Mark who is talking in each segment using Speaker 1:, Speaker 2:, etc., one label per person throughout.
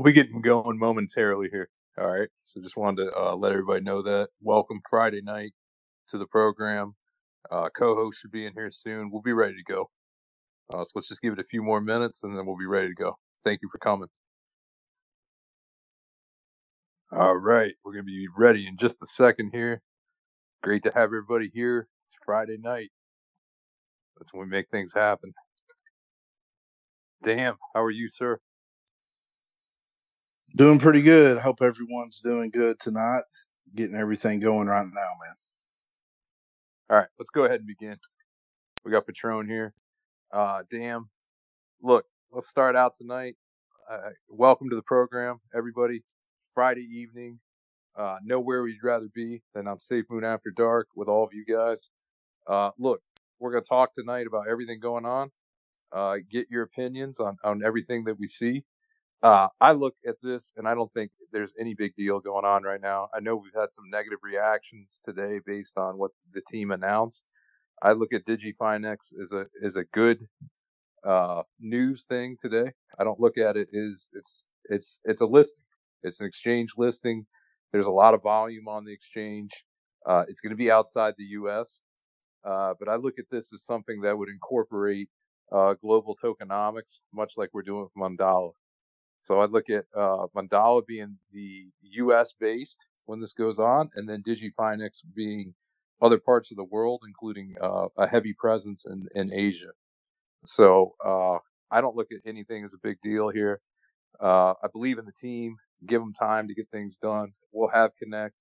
Speaker 1: We'll be getting going momentarily here. All right. So just wanted to uh, let everybody know that. Welcome Friday night to the program. Uh, co-host should be in here soon. We'll be ready to go. Uh, so let's just give it a few more minutes and then we'll be ready to go. Thank you for coming. All right. We're going to be ready in just a second here. Great to have everybody here. It's Friday night. That's when we make things happen. Damn. How are you, sir?
Speaker 2: Doing pretty good. I hope everyone's doing good tonight. Getting everything going right now, man.
Speaker 1: All right, let's go ahead and begin. We got Patron here. Uh, damn. Look, let's start out tonight. Uh, welcome to the program, everybody. Friday evening. Uh, nowhere we'd rather be than on Safe Moon After Dark with all of you guys. Uh, look, we're going to talk tonight about everything going on. Uh, get your opinions on, on everything that we see. Uh, I look at this and I don't think there's any big deal going on right now. I know we've had some negative reactions today based on what the team announced. I look at DigiFinex as a as a good uh, news thing today. I don't look at it as it's it's it's a listing. It's an exchange listing. There's a lot of volume on the exchange. Uh, it's going to be outside the U.S., uh, but I look at this as something that would incorporate uh, global tokenomics, much like we're doing with Mandala. So I'd look at uh, Mandala being the U.S. based when this goes on, and then DigiFinex being other parts of the world, including uh, a heavy presence in, in Asia. So uh, I don't look at anything as a big deal here. Uh, I believe in the team. Give them time to get things done. We'll have Connect.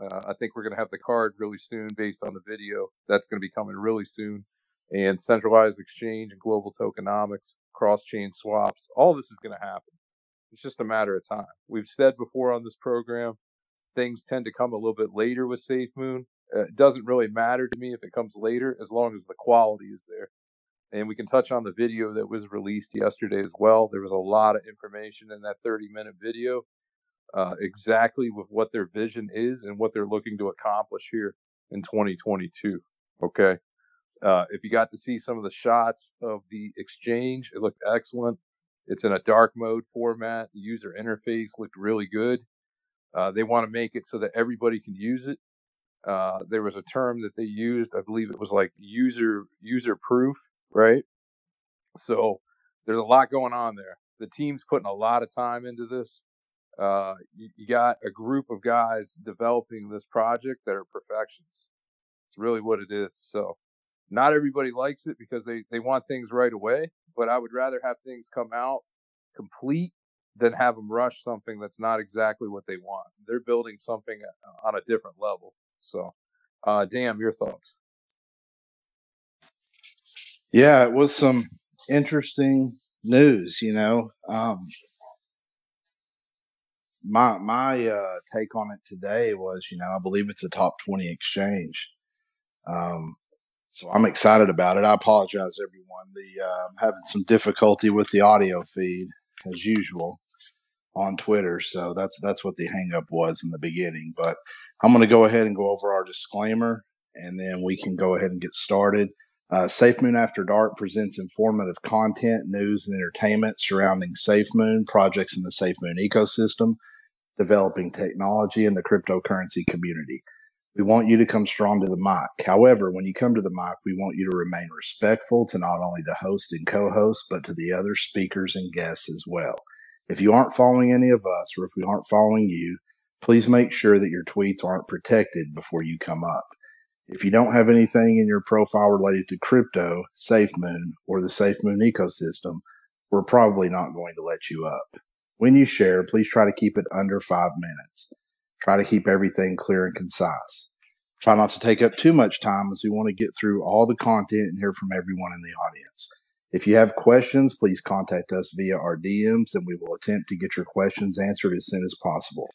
Speaker 1: Uh, I think we're going to have the card really soon based on the video. That's going to be coming really soon. And centralized exchange and global tokenomics, cross chain swaps, all this is going to happen. It's just a matter of time. We've said before on this program, things tend to come a little bit later with SafeMoon. Uh, it doesn't really matter to me if it comes later as long as the quality is there. And we can touch on the video that was released yesterday as well. There was a lot of information in that 30 minute video, uh, exactly with what their vision is and what they're looking to accomplish here in 2022. Okay. Uh, if you got to see some of the shots of the exchange, it looked excellent. It's in a dark mode format. The user interface looked really good. Uh, they want to make it so that everybody can use it. Uh, there was a term that they used. I believe it was like user user proof, right? So there's a lot going on there. The team's putting a lot of time into this. Uh, you, you got a group of guys developing this project that are perfections. It's really what it is. So not everybody likes it because they, they want things right away, but I would rather have things come out complete than have them rush something that's not exactly what they want. They're building something uh, on a different level. So, uh, damn, your thoughts?
Speaker 2: Yeah, it was some interesting news. You know, um, my my uh, take on it today was, you know, I believe it's a top twenty exchange. Um, so I'm excited about it. I apologize, everyone. The uh, I'm having some difficulty with the audio feed as usual on Twitter. So that's that's what the hangup was in the beginning. But I'm going to go ahead and go over our disclaimer, and then we can go ahead and get started. Uh, Safe Moon After Dark presents informative content, news, and entertainment surrounding Safe Moon projects in the Safe Moon ecosystem, developing technology in the cryptocurrency community. We want you to come strong to the mic. However, when you come to the mic, we want you to remain respectful to not only the host and co host, but to the other speakers and guests as well. If you aren't following any of us, or if we aren't following you, please make sure that your tweets aren't protected before you come up. If you don't have anything in your profile related to crypto, SafeMoon, or the SafeMoon ecosystem, we're probably not going to let you up. When you share, please try to keep it under five minutes. Try to keep everything clear and concise. Try not to take up too much time as we want to get through all the content and hear from everyone in the audience. If you have questions, please contact us via our DMs and we will attempt to get your questions answered as soon as possible.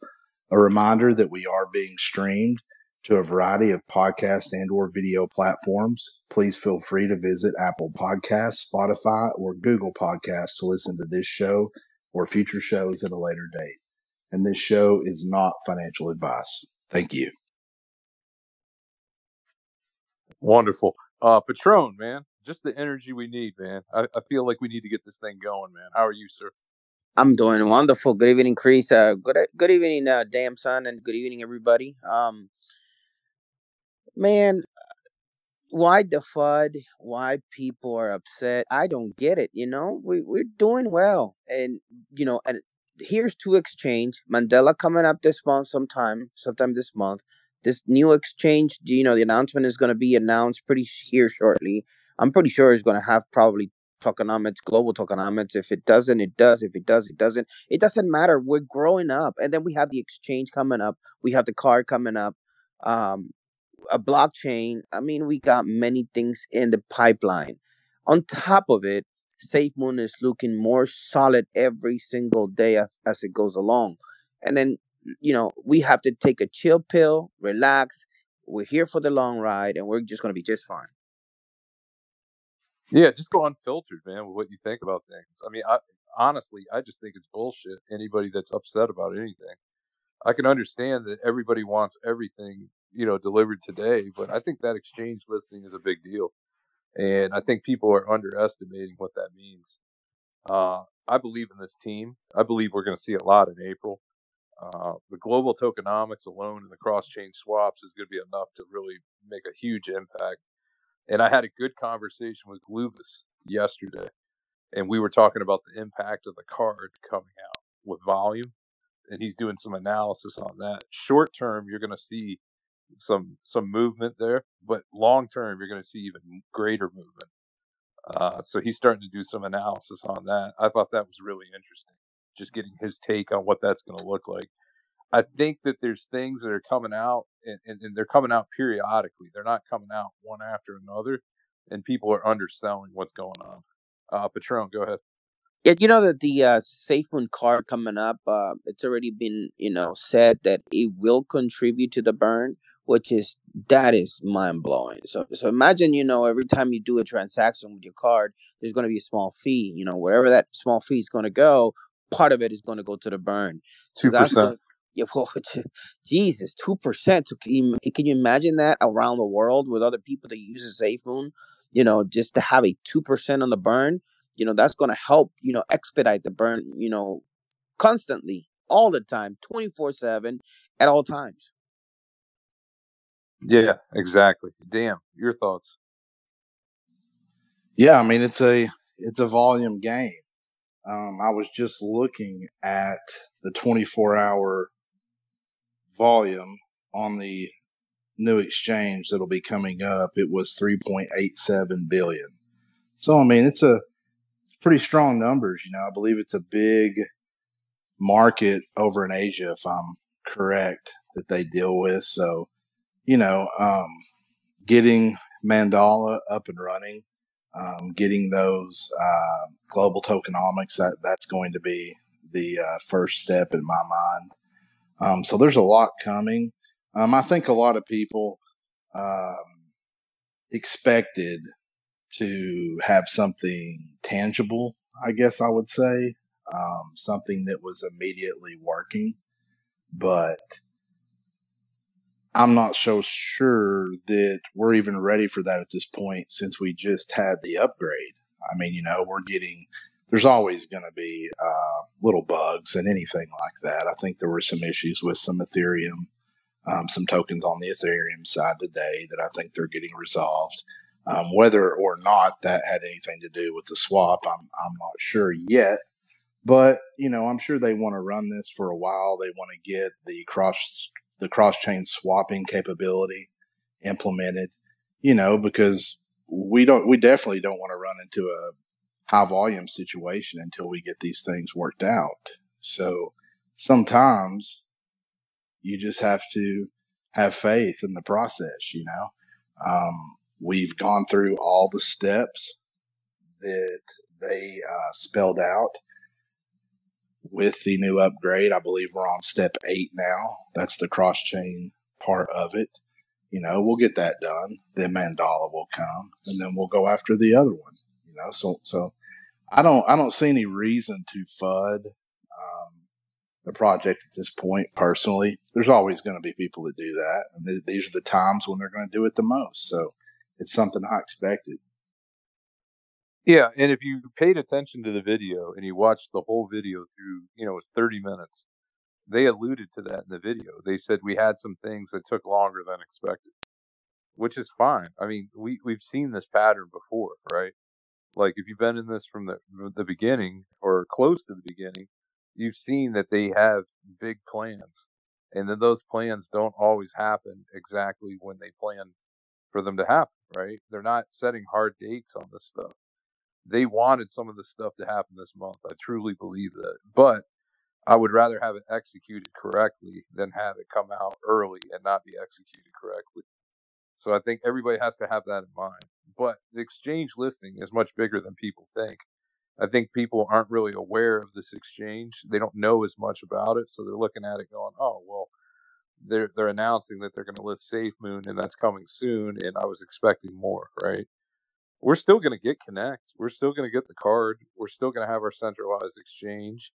Speaker 2: A reminder that we are being streamed to a variety of podcast and or video platforms. Please feel free to visit Apple Podcasts, Spotify, or Google Podcasts to listen to this show or future shows at a later date and this show is not financial advice. Thank you.
Speaker 1: Wonderful. Uh, Patron, man, just the energy we need, man. I, I feel like we need to get this thing going, man. How are you, sir?
Speaker 3: I'm doing wonderful. Good evening, Chris. Uh, good good evening, uh, damn son, and good evening, everybody. Um, man, why the FUD? Why people are upset? I don't get it. You know, we we're doing well, and you know, and here's to exchange Mandala coming up this month, sometime, sometime this month. This new exchange, you know, the announcement is going to be announced pretty here shortly. I'm pretty sure it's going to have probably tokenomics, global tokenomics. If it doesn't, it does. If it does, it doesn't. It doesn't matter. We're growing up, and then we have the exchange coming up. We have the card coming up. Um, a blockchain. I mean, we got many things in the pipeline. On top of it, SafeMoon is looking more solid every single day as, as it goes along. And then, you know, we have to take a chill pill, relax. We're here for the long ride, and we're just going to be just fine.
Speaker 1: Yeah, just go unfiltered, man, with what you think about things. I mean, I, honestly, I just think it's bullshit. Anybody that's upset about anything, I can understand that everybody wants everything, you know, delivered today, but I think that exchange listing is a big deal, and I think people are underestimating what that means. Uh, I believe in this team. I believe we're going to see a lot in April. Uh, the global tokenomics alone and the cross chain swaps is going to be enough to really make a huge impact and I had a good conversation with Glubus yesterday, and we were talking about the impact of the card coming out with volume, and he's doing some analysis on that. Short term, you're going to see some some movement there, but long term, you're going to see even greater movement. Uh, so he's starting to do some analysis on that. I thought that was really interesting, just getting his take on what that's going to look like. I think that there's things that are coming out and, and, and, they're coming out periodically. They're not coming out one after another, and people are underselling what's going on. Uh, Patron, go ahead.
Speaker 3: Yeah, you know that the uh, SafeMoon card coming up, uh, it's already been you know said that it will contribute to the burn, which is that is mind blowing. So so imagine you know every time you do a transaction with your card, there's going to be a small fee. You know wherever that small fee is going to go, part of it is going to go to the burn.
Speaker 1: Two so percent
Speaker 3: yeah, well, Jesus, two percent. Can you, imagine that around the world with other people that use a SafeMoon? You know, just to have a two percent on the burn, you know, that's going to help. You know, expedite the burn. You know, constantly, all the time, twenty four seven, at all times.
Speaker 1: Yeah, exactly. Damn, your thoughts?
Speaker 2: Yeah, I mean it's a it's a volume game. Um, I was just looking at the 24 hour volume on the new exchange that'll be coming up, it was 3.87 billion. So, I mean, it's a it's pretty strong numbers. You know, I believe it's a big market over in Asia, if I'm correct, that they deal with. So, you know, um, getting Mandala up and running, um, getting those uh, global tokenomics, that that's going to be the uh, first step in my mind. Um, so there's a lot coming. Um, I think a lot of people um, expected to have something tangible, I guess I would say, um, something that was immediately working. But I'm not so sure that we're even ready for that at this point since we just had the upgrade. I mean, you know, we're getting there's always going to be uh, little bugs and anything like that. I think there were some issues with some Ethereum, um, some tokens on the Ethereum side today that I think they're getting resolved. Um, whether or not that had anything to do with the swap, I'm I'm not sure yet. But you know, I'm sure they want to run this for a while. They want to get the cross the cross chain swapping capability implemented. You know, because we don't we definitely don't want to run into a high volume situation until we get these things worked out. So sometimes you just have to have faith in the process, you know. Um, we've gone through all the steps that they uh, spelled out with the new upgrade. I believe we're on step eight now. That's the cross chain part of it. You know, we'll get that done. Then Mandala will come, and then we'll go after the other one. You know, so so I don't I don't see any reason to FUD um, the project at this point. Personally, there's always going to be people that do that, and th- these are the times when they're going to do it the most. So it's something I expected.
Speaker 1: Yeah, and if you paid attention to the video and you watched the whole video through, you know, it was 30 minutes, they alluded to that in the video. They said we had some things that took longer than expected, which is fine. I mean, we we've seen this pattern before, right? Like if you've been in this from the the beginning or close to the beginning, you've seen that they have big plans, and then those plans don't always happen exactly when they plan for them to happen, right? They're not setting hard dates on this stuff. They wanted some of this stuff to happen this month. I truly believe that. But I would rather have it executed correctly than have it come out early and not be executed correctly. So I think everybody has to have that in mind. But the exchange listing is much bigger than people think. I think people aren't really aware of this exchange. They don't know as much about it, so they're looking at it going, "Oh, well, they're they're announcing that they're going to list Safe Moon and that's coming soon, and I was expecting more, right?" We're still going to get Connect. We're still going to get the card. We're still going to have our centralized exchange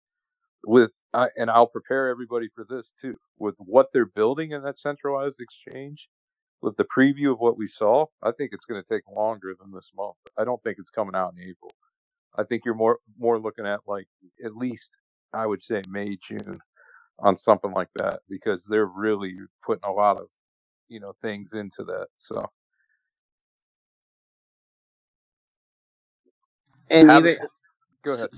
Speaker 1: with I and I'll prepare everybody for this too. With what they're building in that centralized exchange, with the preview of what we saw, I think it's going to take longer than this month. I don't think it's coming out in April. I think you're more more looking at like at least I would say May June on something like that because they're really putting a lot of you know things into that. So
Speaker 3: and
Speaker 1: have
Speaker 3: even.
Speaker 1: Go ahead.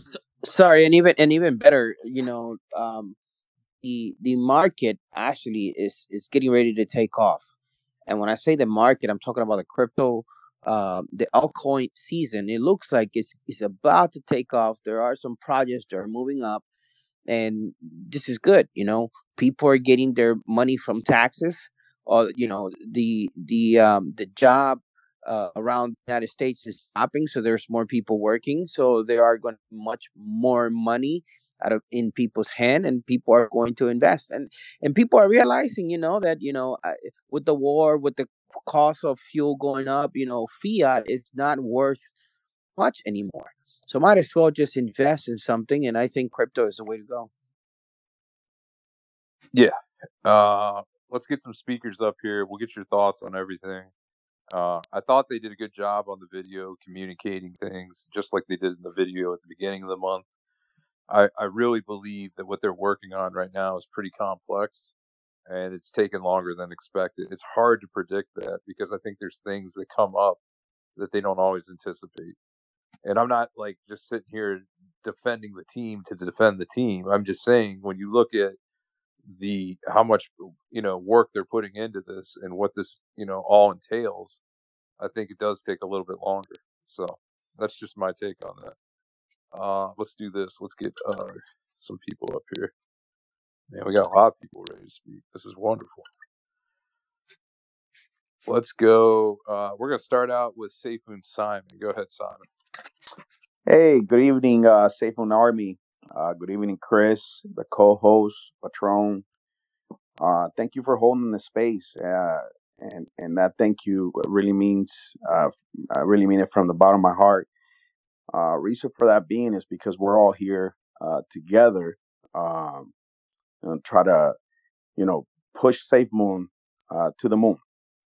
Speaker 3: sorry and even and even better you know um the the market actually is is getting ready to take off and when i say the market i'm talking about the crypto uh, the altcoin season it looks like it's it's about to take off there are some projects that are moving up and this is good you know people are getting their money from taxes or you know the the um the job uh, around the united states is stopping so there's more people working so there are going much more money out of in people's hand and people are going to invest and and people are realizing you know that you know I, with the war with the cost of fuel going up you know fiat is not worth much anymore so might as well just invest in something and i think crypto is the way to go
Speaker 1: Yeah. Uh, let's get some speakers up here. We'll get your thoughts on everything. Uh, I thought they did a good job on the video communicating things, just like they did in the video at the beginning of the month. I, I really believe that what they're working on right now is pretty complex and it's taken longer than expected. It's hard to predict that because I think there's things that come up that they don't always anticipate. And I'm not like just sitting here defending the team to defend the team. I'm just saying when you look at the how much you know work they're putting into this and what this you know all entails, I think it does take a little bit longer. So that's just my take on that. Uh, let's do this. Let's get uh, some people up here. Man, we got a lot of people ready to speak. This is wonderful. Let's go. Uh, we're gonna start out with Moon Simon. Go ahead, Simon.
Speaker 4: Hey, good evening, uh, Moon Army. Uh, good evening, Chris, the co-host, Patron. Uh, thank you for holding the space, uh, and and that thank you really means uh, I really mean it from the bottom of my heart. Uh, reason for that being is because we're all here uh, together, um, know, try to you know push Safe Moon uh, to the moon,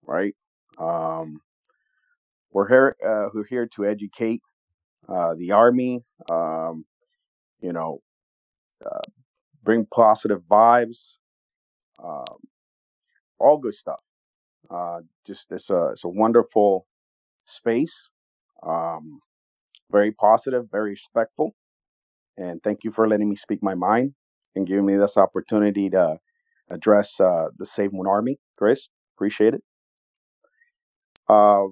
Speaker 4: right? Um, we're here uh, we're here to educate uh, the army. Um, you know, uh, bring positive vibes, um, all good stuff. Uh, just it's a it's a wonderful space, um, very positive, very respectful, and thank you for letting me speak my mind and giving me this opportunity to address uh, the Safe Moon Army. Chris, appreciate it. Uh,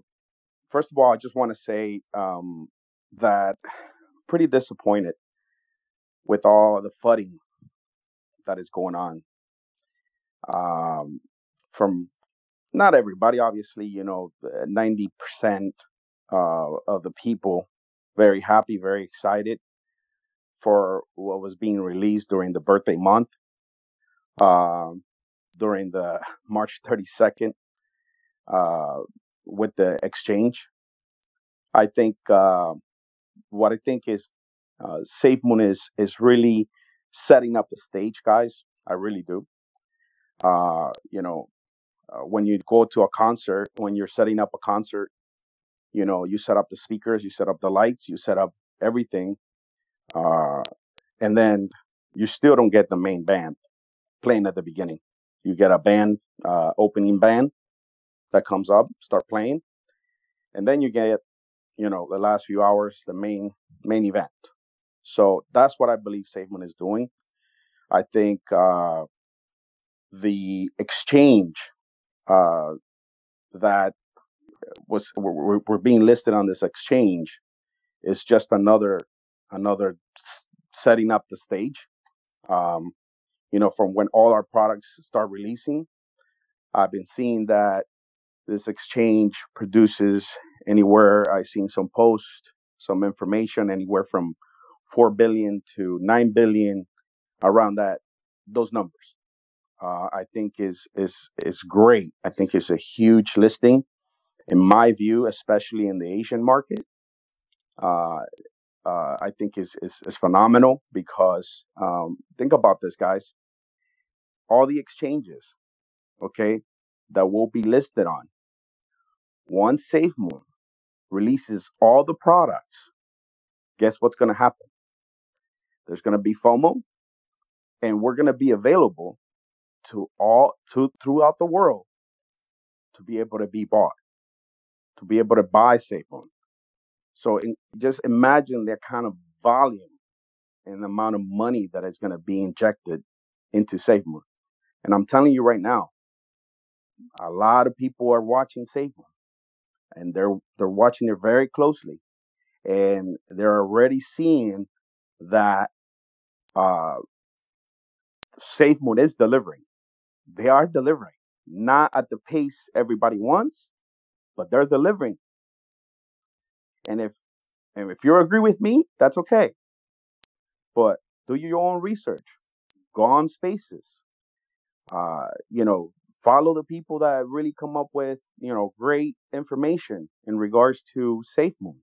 Speaker 4: first of all, I just want to say um, that pretty disappointed with all the flooding that is going on um, from not everybody, obviously, you know, ninety percent uh, of the people very happy, very excited for what was being released during the birthday month, um, during the March thirty second, uh, with the exchange. I think uh, what I think is uh, Safe Moon is is really setting up the stage, guys. I really do. Uh, you know, uh, when you go to a concert, when you're setting up a concert, You know, you set up the speakers, you set up the lights, you set up everything, uh, and then you still don't get the main band playing at the beginning. You get a band uh, opening band that comes up, start playing, and then you get you know the last few hours the main main event. So that's what I believe SafeMoon is doing. I think uh, the exchange uh, that was we're, we're being listed on this exchange is just another another setting up the stage. Um, you know, from when all our products start releasing, I've been seeing that this exchange produces anywhere. I've seen some posts, some information, anywhere from four billion to nine billion, around that those numbers. Uh, I think is is is great. I think it's a huge listing, in my view, especially in the Asian market. Uh, uh, I think is, is is phenomenal because um, think about this, guys. All the exchanges, okay, that will be listed on. Once SafeMoon releases all the products, guess what's going to happen? There's going to be FOMO, and we're going to be available to all to throughout the world to be able to be bought, to be able to buy SafeMoon. So in, just imagine that kind of volume and the amount of money that is going to be injected into SafeMoon. And I'm telling you right now, a lot of people are watching SafeMoon, and they're they're watching it very closely, and they're already seeing that uh, SafeMoon is delivering. They are delivering, not at the pace everybody wants, but they're delivering. And if and if you agree with me, that's okay. But do your own research. Go on spaces. Uh, you know, follow the people that really come up with, you know, great information in regards to SafeMoon.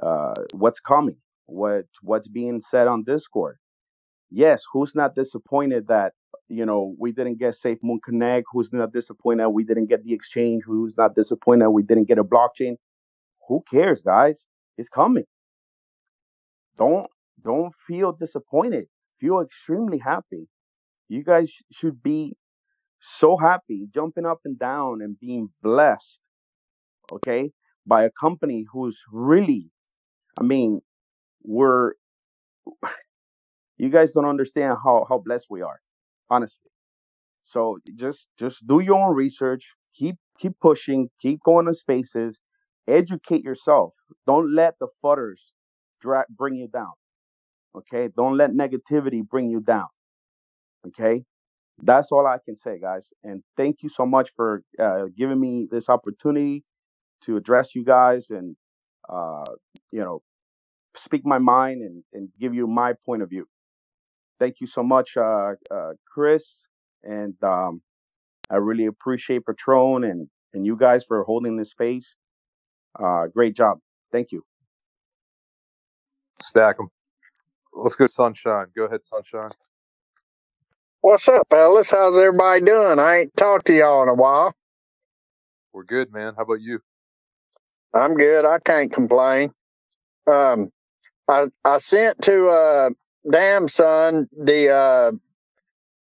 Speaker 4: Uh, what's coming, what what's being said on Discord. Yes, who's not disappointed that you know we didn't get SafeMoon Connect? Who's not disappointed we didn't get the exchange? Who's not disappointed we didn't get a blockchain? Who cares, guys? It's coming. Don't don't feel disappointed. Feel extremely happy. You guys should be so happy, jumping up and down and being blessed, okay, by a company who's really, I mean, we're, you guys don't understand how, how blessed we are, honestly. So just just do your own research, keep keep pushing, keep going to spaces, educate yourself. Don't let the fudders drag bring you down. Okay, don't let negativity bring you down. Okay, that's all I can say, guys. And thank you so much for uh, giving me this opportunity to address you guys and, uh, you know, speak my mind and, and give you my point of view. Thank you so much, uh, uh, Chris. And um, I really appreciate Patron and, and you guys for holding this space. Uh, great job. Thank you.
Speaker 1: Stack them. Let's go, Sunshine. Go ahead, Sunshine.
Speaker 5: What's up, fellas? How's everybody doing? I ain't talked to y'all in a while.
Speaker 1: We're good, man. How about you?
Speaker 5: I'm good. I can't complain. Um, I I sent to uh damn son the uh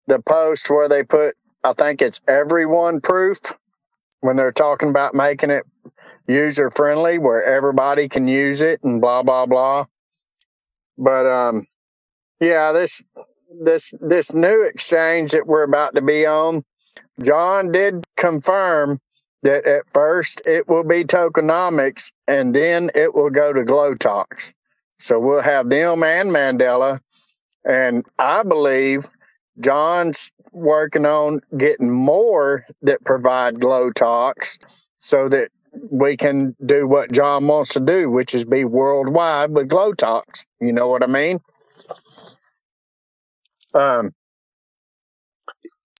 Speaker 5: the post where they put I think it's everyone proof when they're talking about making it user friendly where everybody can use it and blah blah blah. But um yeah, this this this new exchange that we're about to be on, John did confirm that at first it will be tokenomics and then it will go to Glotox. So we'll have them and Mandala. And I believe John's working on getting more that provide Glotox so that we can do what John wants to do, which is be worldwide with Glotox. You know what I mean? Um,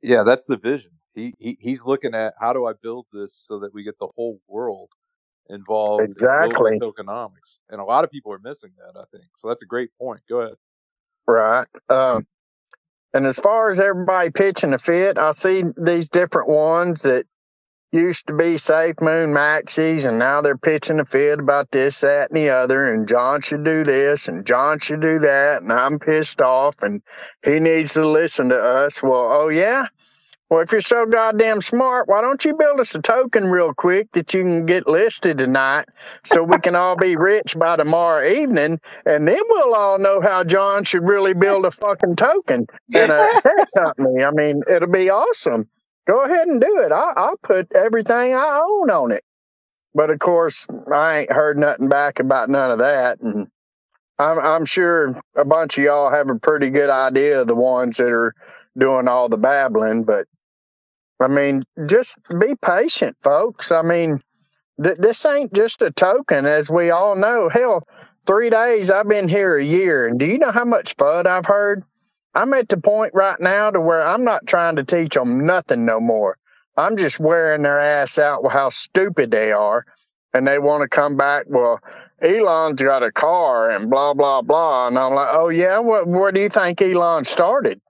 Speaker 1: yeah, that's the vision. He, he he's looking at how do I build this so that we get the whole world involved
Speaker 5: exactly.
Speaker 1: in tokenomics, and a lot of people are missing that. I think so. That's a great point. Go ahead.
Speaker 5: Right. Um, and as far as everybody pitching a fit, I see these different ones that used to be Safe Moon Maxis, and now they're pitching a fit about this, that, and the other, and John should do this, and John should do that, and I'm pissed off, and he needs to listen to us. Well, oh yeah? Well, if you're so goddamn smart, why don't you build us a token real quick that you can get listed tonight so we can all be rich by tomorrow evening? And then we'll all know how John should really build a fucking token and a tech company. I mean, it'll be awesome. Go ahead and do it. I, I'll put everything I own on it. But of course, I ain't heard nothing back about none of that. And I'm, I'm sure a bunch of y'all have a pretty good idea of the ones that are doing all the babbling. But I mean, just be patient, folks. I mean, th- this ain't just a token, as we all know. Hell, three days I've been here a year, and do you know how much FUD I've heard? I'm at the point right now to where I'm not trying to teach them nothing no more. I'm just wearing their ass out with how stupid they are, and they want to come back. Well, Elon's got a car and blah blah blah, and I'm like, oh yeah, what? Where do you think Elon started?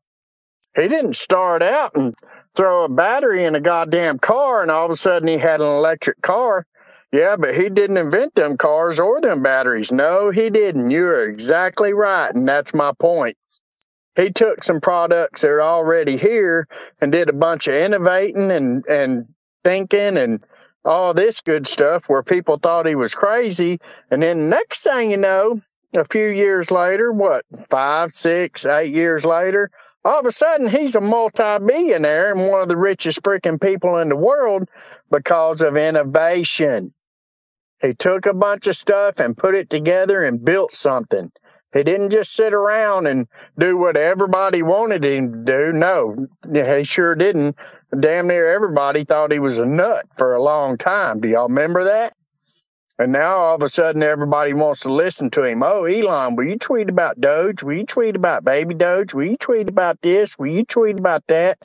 Speaker 5: He didn't start out and throw a battery in a goddamn car and all of a sudden he had an electric car. Yeah, but he didn't invent them cars or them batteries. No, he didn't. You're exactly right. And that's my point. He took some products that are already here and did a bunch of innovating and, and thinking and all this good stuff where people thought he was crazy. And then next thing you know, a few years later, what, five, six, eight years later, all of a sudden he's a multi-billionaire and one of the richest freaking people in the world because of innovation. He took a bunch of stuff and put it together and built something. He didn't just sit around and do what everybody wanted him to do. No, he sure didn't. Damn near everybody thought he was a nut for a long time. Do y'all remember that? And now all of a sudden everybody wants to listen to him. Oh, Elon, will you tweet about Doge? Will you tweet about baby Doge? Will you tweet about this? Will you tweet about that?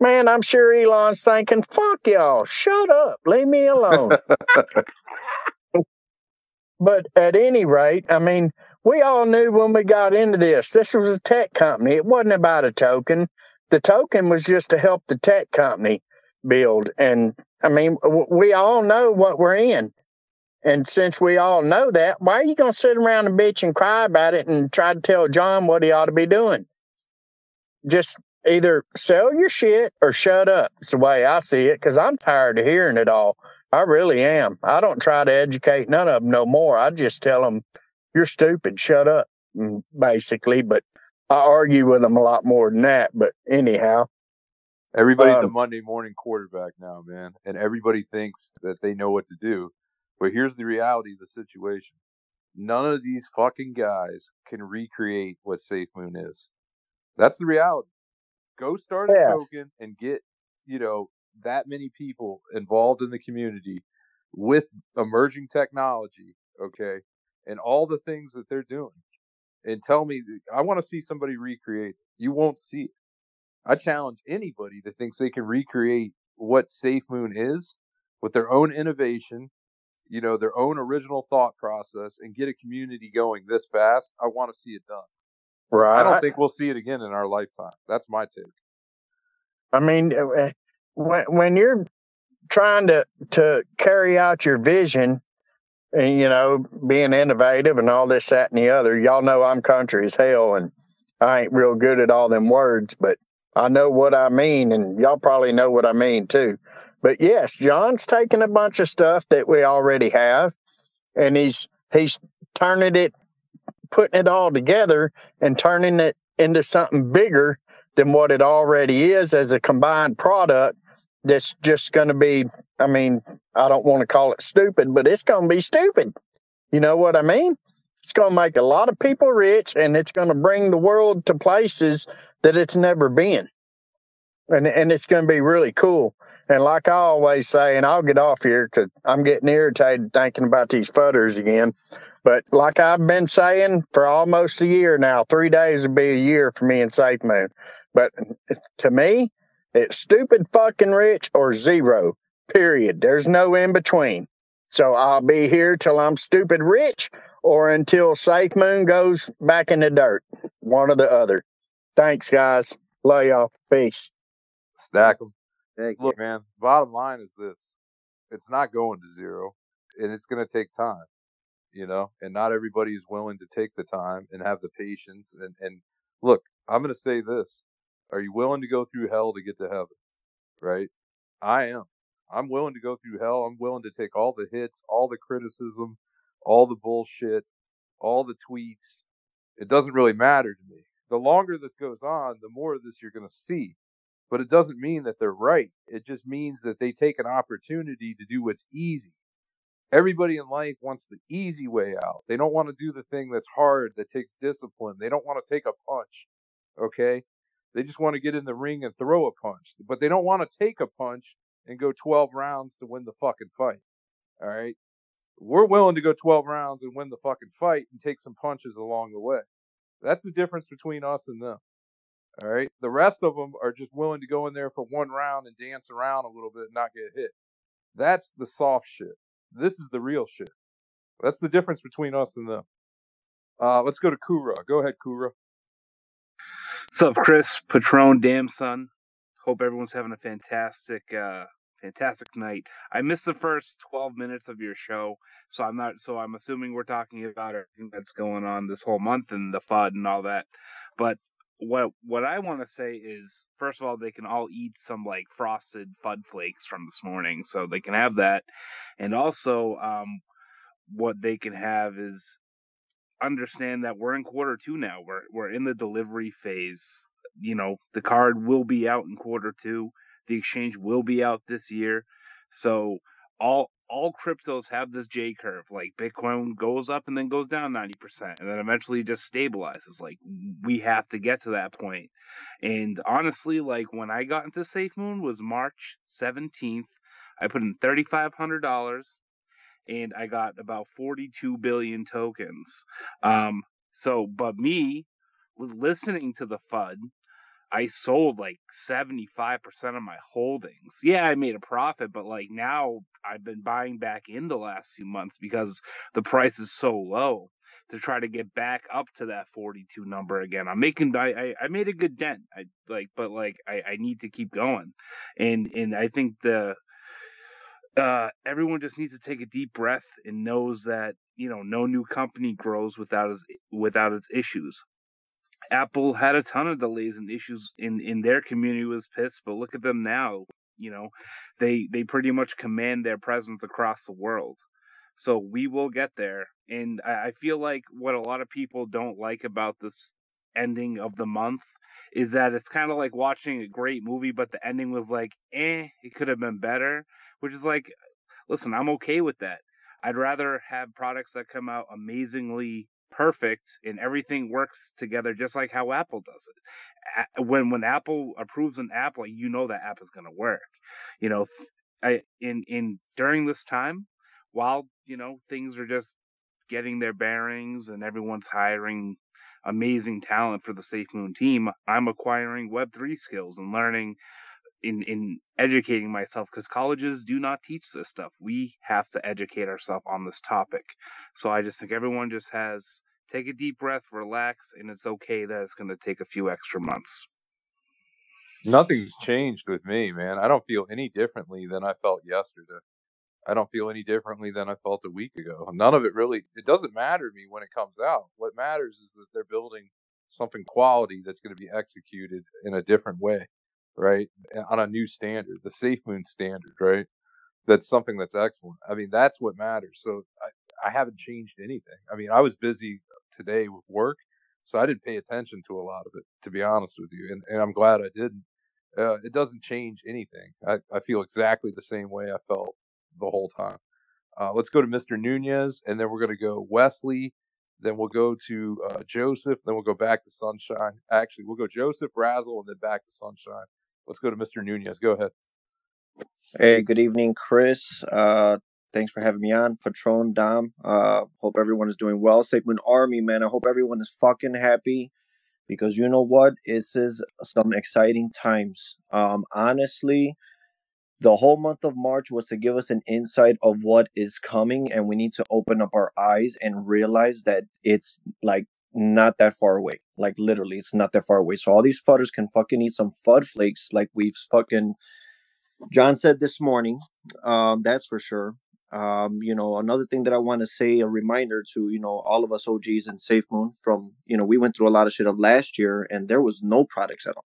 Speaker 5: Man, I'm sure Elon's thinking, fuck y'all, shut up, leave me alone. but at any rate, I mean, we all knew when we got into this, this was a tech company. It wasn't about a token. The token was just to help the tech company build. And I mean, we all know what we're in. And since we all know that, why are you going to sit around and bitch and cry about it and try to tell John what he ought to be doing? Just either sell your shit or shut up. It's the way I see it because I'm tired of hearing it all. I really am. I don't try to educate none of them no more. I just tell them, you're stupid, shut up, mm, basically. But I argue with them a lot more than that. But anyhow.
Speaker 1: Everybody's um, a Monday morning quarterback now, man. And everybody thinks that they know what to do but here's the reality of the situation. None of these fucking guys can recreate what Safe Moon is. That's the reality. Go start a yeah. token and get, you know, that many people involved in the community with emerging technology, okay, and all the things that they're doing. And tell me, I want to see somebody recreate. You won't see it. I challenge anybody that thinks they can recreate what Safe Moon is with their own innovation you know, their own original thought process and get a community going this fast, I want to see it done. Right. I don't think we'll see it again in our lifetime. That's my take.
Speaker 5: I mean, uh, uh, when when you're trying to to carry out your vision, and you know, being innovative and all this, that, and the other, y'all know I'm country as hell, and I ain't real good at all them words, but I know what I mean, and y'all probably know what I mean too. But yes, John's taking a bunch of stuff that we already have, and he's he's turning it, putting it all together, and turning it into something bigger than what it already is as a combined product. That's just going to be. I mean, I don't want to call it stupid, but it's going to be stupid. You know what I mean? It's going to make a lot of people rich, and it's going to bring the world to places that it's never been and and it's going to be really cool. And like I always say, and I'll get off here because I'm getting irritated thinking about these fudders again. But like I've been saying for almost a year now, three days would be a year for me in Safe Moon. But to me, it's stupid fucking rich or zero. Period. There's no in between. So I'll be here till I'm stupid rich or until Safe Moon goes back in the dirt. One or the other. Thanks, guys. Love y'all. Peace.
Speaker 1: Stack them.
Speaker 3: Thank
Speaker 1: Look,
Speaker 3: you.
Speaker 1: man, bottom line is this it's not going to zero, and it's going to take time, you know, and not everybody is willing to take the time and have the patience. And, and look, I'm going to say this Are you willing to go through hell to get to heaven? Right? I am. I'm willing to go through hell. I'm willing to take all the hits, all the criticism, all the bullshit, all the tweets. It doesn't really matter to me. The longer this goes on, the more of this you're going to see. But it doesn't mean that they're right. It just means that they take an opportunity to do what's easy. Everybody in life wants the easy way out. They don't want to do the thing that's hard, that takes discipline. They don't want to take a punch. Okay? They just want to get in the ring and throw a punch. But they don't want to take a punch and go 12 rounds to win the fucking fight. All right? We're willing to go 12 rounds and win the fucking fight and take some punches along the way. That's the difference between us and them. All right. The rest of them are just willing to go in there for one round and dance around a little bit and not get hit. That's the soft shit. This is the real shit. That's the difference between us and them. Uh, let's go to Kura. Go ahead, Kura.
Speaker 6: What's up, Chris? Patron, damn son. Hope everyone's having a fantastic, uh, fantastic night. I missed the first twelve minutes of your show, so I'm not. So I'm assuming we're talking about everything that's going on this whole month and the FUD and all that. But what what I want to say is, first of all, they can all eat some like frosted FUD flakes from this morning, so they can have that, and also, um, what they can have is understand that we're in quarter two now. We're we're in the delivery phase. You know, the card will be out in quarter two. The exchange will be out this year. So all all cryptos have this J curve. Like Bitcoin goes up and then goes down 90% and then eventually just stabilizes. Like we have to get to that point. And honestly, like when I got into SafeMoon was March 17th. I put in $3,500 and I got about 42 billion tokens. Um, so, but me listening to the FUD, I sold like 75% of my holdings. Yeah, I made a profit, but like now I've been buying back in the last few months because the price is so low to try to get back up to that 42 number again. I'm making I I, made a good dent. I like but like I, I need to keep going. And and I think the uh, everyone just needs to take a deep breath and knows that you know no new company grows without its without its issues. Apple had a ton of delays and issues in in their community was pissed, but look at them now. You know, they they pretty much command their presence across the world. So we will get there, and I, I feel like what a lot of people don't like about this ending of the month is that it's kind of like watching a great movie, but the ending was like, eh, it could have been better. Which is like, listen, I'm okay with that. I'd rather have products that come out amazingly perfect and everything works together just like how Apple does it. When when Apple approves an app, like you know that app is going to work. You know, I in in during this time, while you know things are just getting their bearings and everyone's hiring amazing talent for the Safe Moon team, I'm acquiring Web3 skills and learning in in educating myself because colleges do not teach this stuff. We have to educate ourselves on this topic. So I just think everyone just has take a deep breath, relax, and it's okay that it's going to take a few extra months.
Speaker 1: Nothing's changed with me, man. I don't feel any differently than I felt yesterday. I don't feel any differently than I felt a week ago. None of it really, it doesn't matter to me when it comes out. What matters is that they're building something quality that's going to be executed in a different way, right? On a new standard, the Safe Moon standard, right? That's something that's excellent. I mean, that's what matters. So I, I haven't changed anything. I mean, I was busy today with work, so I didn't pay attention to a lot of it, to be honest with you. And, and I'm glad I didn't. Uh, it doesn't change anything. I, I feel exactly the same way I felt the whole time. Uh, let's go to Mr. Nunez, and then we're going to go Wesley. Then we'll go to uh, Joseph. Then we'll go back to Sunshine. Actually, we'll go Joseph, Razzle, and then back to Sunshine. Let's go to Mr. Nunez. Go ahead.
Speaker 7: Hey, good evening, Chris. Uh, thanks for having me on. Patron, Dom. Uh, hope everyone is doing well. Sigmund Army, man. I hope everyone is fucking happy because you know what? This is some exciting times. Um, honestly, the whole month of March was to give us an insight of what is coming, and we need to open up our eyes and realize that it's like not that far away. Like literally, it's not that far away. So all these fudders can fucking eat some fud flakes like we've fucking John said this morning. Um, that's for sure. Um, you know, another thing that I want to say, a reminder to you know all of us OGs and Safe Moon from you know we went through a lot of shit of last year, and there was no products at all.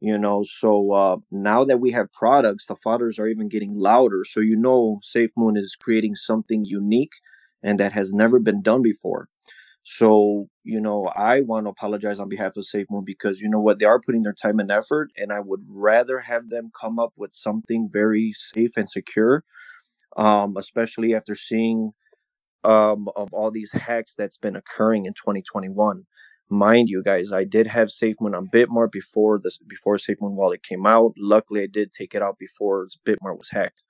Speaker 7: You know, so uh, now that we have products, the fudders are even getting louder. So you know, Safe Moon is creating something unique and that has never been done before. So, you know, I want to apologize on behalf of Safe Moon because you know what? They are putting their time and effort, and I would rather have them come up with something very safe and secure, um, especially after seeing um, of all these hacks that's been occurring in 2021. Mind you, guys, I did have SafeMoon on Bitmart before this before SafeMoon wallet came out. Luckily, I did take it out before Bitmart was hacked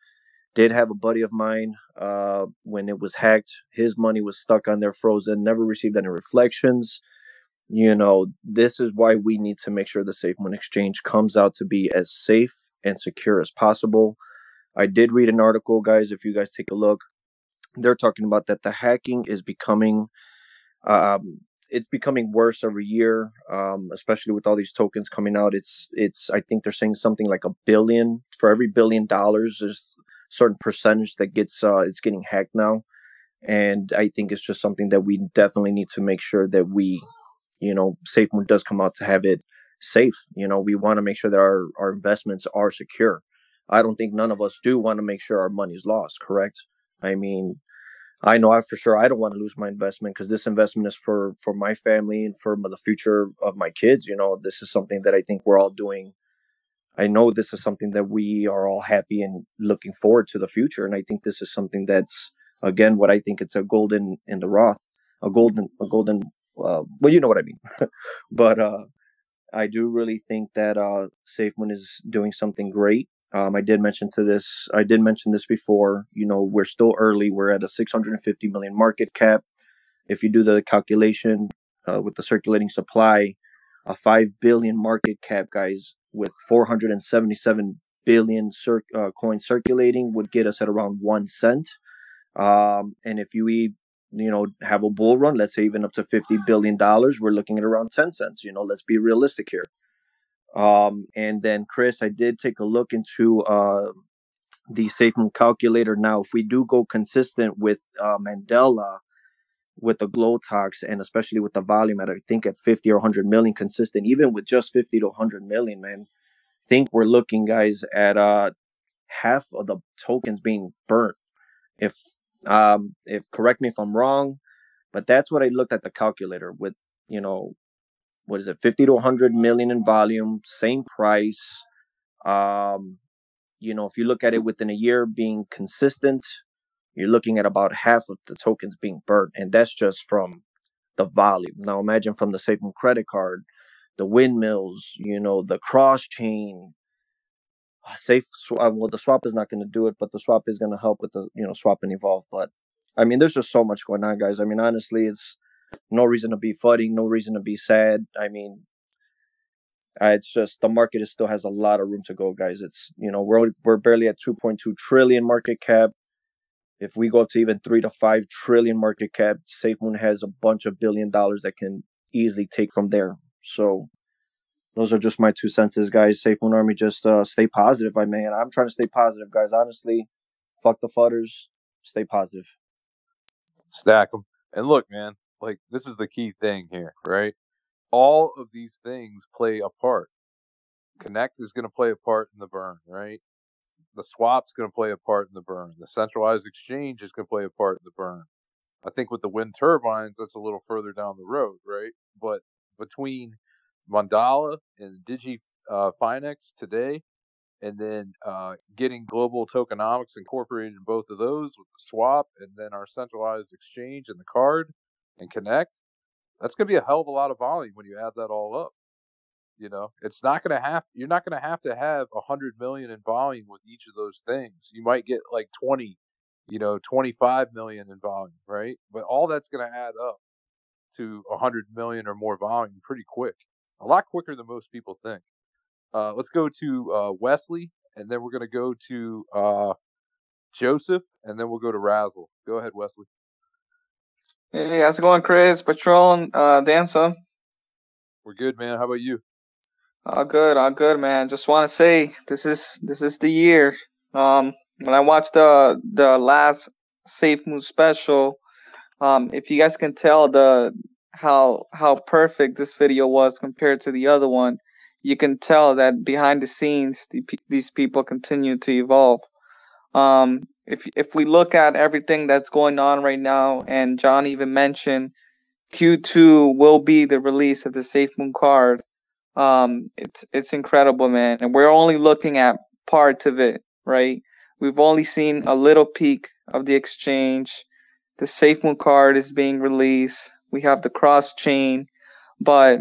Speaker 7: did have a buddy of mine uh, when it was hacked his money was stuck on there frozen never received any reflections. You know this is why we need to make sure the safe moon exchange comes out to be as safe and secure as possible. I did read an article guys if you guys take a look. They're talking about that the hacking is becoming um, it's becoming worse every year um, especially with all these tokens coming out. It's it's i think they're saying something like a billion for every billion dollars there's certain percentage that gets uh, is getting hacked now, and I think it's just something that we definitely need to make sure that we, you know, SafeMoon does come out to have it safe. You know, we want to make sure that our our investments are secure. I don't think none of us do want to make sure our money's lost. Correct? I mean, I know I for sure I don't want to lose my investment because this investment is for for my family and for the future of my kids. You know, this is something that I think we're all doing I know this is something that we are all happy and looking forward to the future. And I think this is something that's again what I think it's a golden in the Roth, a golden, a golden. Uh, well, you know what I mean. but uh, I do really think that uh, SafeMoon is doing something great. Um, I did mention to this. I did mention this before. You know, we're still early. We're at a 650 million market cap. If you do the calculation uh, with the circulating supply, a five billion market cap, guys, with 477 billion cir- uh, coins circulating would get us at around one cent. Um, and if you you know have a bull run, let's say even up to 50 billion dollars, we're looking at around 10 cents. You know, let's be realistic here. Um, and then Chris, I did take a look into uh, the SafeMoon calculator. Now, if we do go consistent with uh, Mandala, with the glow Glotox and especially with the volume at I think at 50 or 100 million consistent, even with just 50 to 100 million, man, I think we're looking guys at uh half of the tokens being burnt. If um if correct me if I'm wrong, but that's what I looked at the calculator with, you know, what is it, 50 to 100 million in volume, same price. Um, you know, if you look at it within a year being consistent, you're looking at about half of the tokens being burnt, and that's just from the volume. Now imagine from the SafeMoon credit card, the windmills, you know, the cross chain. Safe uh, well, the swap is not going to do it, but the swap is going to help with the you know swap and evolve. But I mean, there's just so much going on, guys. I mean, honestly, it's no reason to be fudding, no reason to be sad. I mean, it's just the market is, still has a lot of room to go, guys. It's you know we're we're barely at 2.2 trillion market cap if we go up to even three to five trillion market cap, SafeMoon has a bunch of billion dollars that can easily take from there. So those are just my two senses, guys. SafeMoon Army, just uh, stay positive. I mean, I'm trying to stay positive, guys. Honestly, fuck the fudders. Stay positive.
Speaker 1: Stack them. And look, man, like this is the key thing here, right? All of these things play a part. Connect is going to play a part in the burn, right? The swap's going to play a part in the burn. The centralized exchange is going to play a part in the burn. I think with the wind turbines, that's a little further down the road, right? But between Mandala and Digi uh, Finex today, and then uh, getting global tokenomics incorporated in both of those with the swap, and then our centralized exchange and the card and connect, that's going to be a hell of a lot of volume when you add that all up. You know, it's not going to have, you're not going to have to have a hundred million in volume with each of those things. You might get like 20, you know, 25 million in volume, right? But all that's going to add up to a hundred million or more volume pretty quick, a lot quicker than most people think. Uh, let's go to uh, Wesley, and then we're going to go to uh, Joseph, and then we'll go to Razzle. Go ahead, Wesley.
Speaker 8: Hey, how's it going, Chris? Patron, uh, damn son.
Speaker 1: We're good, man. How about you?
Speaker 8: All good, all good, man. Just want to say this is this is the year. Um, when I watched the the last Safe Moon special, um, if you guys can tell the how how perfect this video was compared to the other one, you can tell that behind the scenes, the, these people continue to evolve. Um, if if we look at everything that's going on right now, and John even mentioned Q2 will be the release of the Safe Moon card um, it's it's incredible, man. And we're only looking at parts of it, right? We've only seen a little peek of the exchange. The SafeMoon card is being released. We have the cross chain, but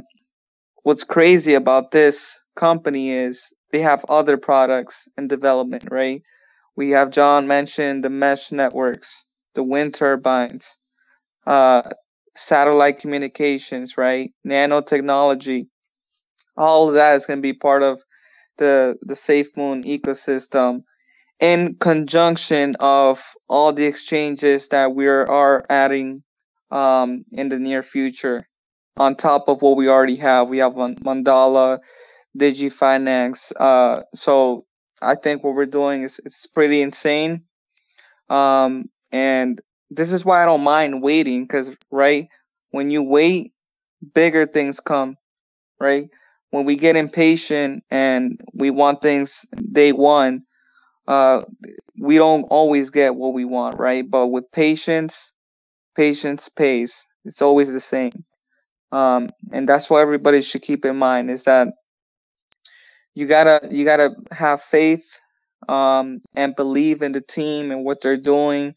Speaker 8: what's crazy about this company is they have other products in development, right? We have John mentioned the mesh networks, the wind turbines, uh, satellite communications, right? Nanotechnology all of that is going to be part of the the safe moon ecosystem in conjunction of all the exchanges that we are adding um, in the near future. On top of what we already have we have mandala DigiFinex uh, so i think what we're doing is it's pretty insane. Um, and this is why i don't mind waiting because right when you wait bigger things come right when we get impatient and we want things day one, uh, we don't always get what we want, right? But with patience, patience pays. It's always the same. Um, and that's what everybody should keep in mind is that you gotta you gotta have faith um, and believe in the team and what they're doing.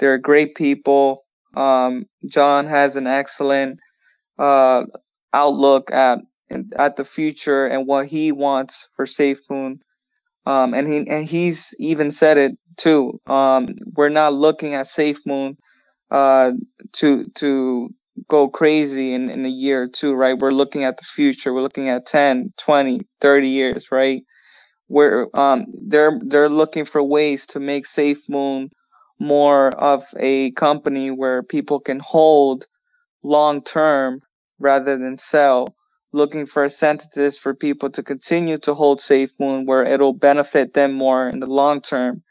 Speaker 8: They're great people. Um, John has an excellent uh, outlook at at the future and what he wants for SafeMoon. Um, and he and he's even said it too. Um, we're not looking at SafeMoon uh, to to go crazy in, in a year or two, right? We're looking at the future. We're looking at 10, 20, 30 years, right? Where um, they're they're looking for ways to make SafeMoon more of a company where people can hold long term rather than sell looking for incentives for people to continue to hold SafeMoon where it'll benefit them more in the long term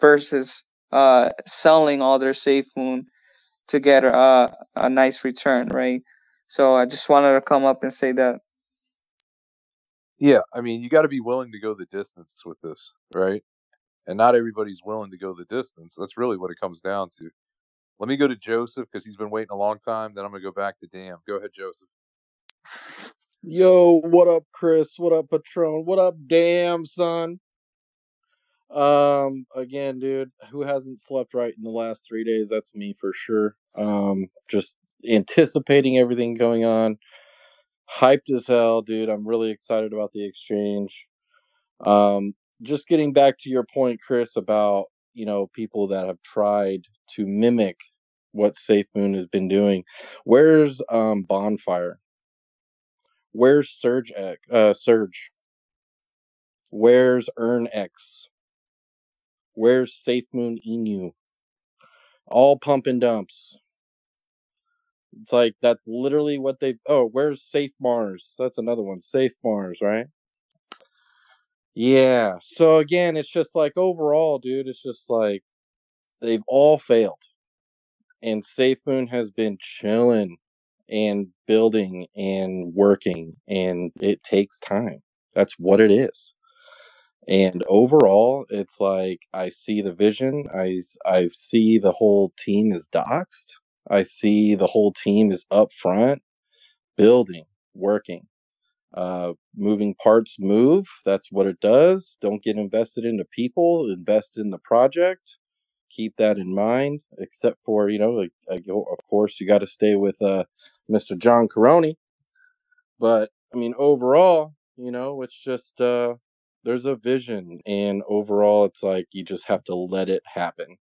Speaker 8: versus uh, selling all their SafeMoon to get a, a nice return, right? So I just wanted to come up and say that.
Speaker 1: Yeah, I mean, you got to be willing to go the distance with this, right? And not everybody's willing to go the distance. That's really what it comes down to. Let me go to Joseph because he's been waiting a long time. Then I'm going to go back to Dam. Go ahead, Joseph.
Speaker 9: Yo, what up, Chris? What up, Patron? What up, damn son? Um, again, dude, who hasn't slept right in the last three days? That's me for sure. Um, just anticipating everything going on. Hyped as hell, dude. I'm really excited about the exchange. Um, just getting back to your point, Chris, about you know people that have tried to mimic what Safe Moon has been doing. Where's um Bonfire? Where's Surge X? Uh, Surge. Where's Earn X? Where's Safe Moon Inu? All pump and dumps. It's like that's literally what they. Oh, where's Safe Mars? That's another one. Safe Mars, right? Yeah. So again, it's just like overall, dude. It's just like they've all failed, and Safe Moon has been chilling and building and working and it takes time. That's what it is. And overall it's like i see the vision i i see the whole team is doxed i see the whole team is up front building working. Uh moving parts move that's what it does. Don't get invested into people invest in the project keep that in mind. Except for you know, of course, you got to stay with uh, Mr. John Karony. But I mean, overall, you know, it's just uh, there's a vision, and overall, it's like you just have to let it happen.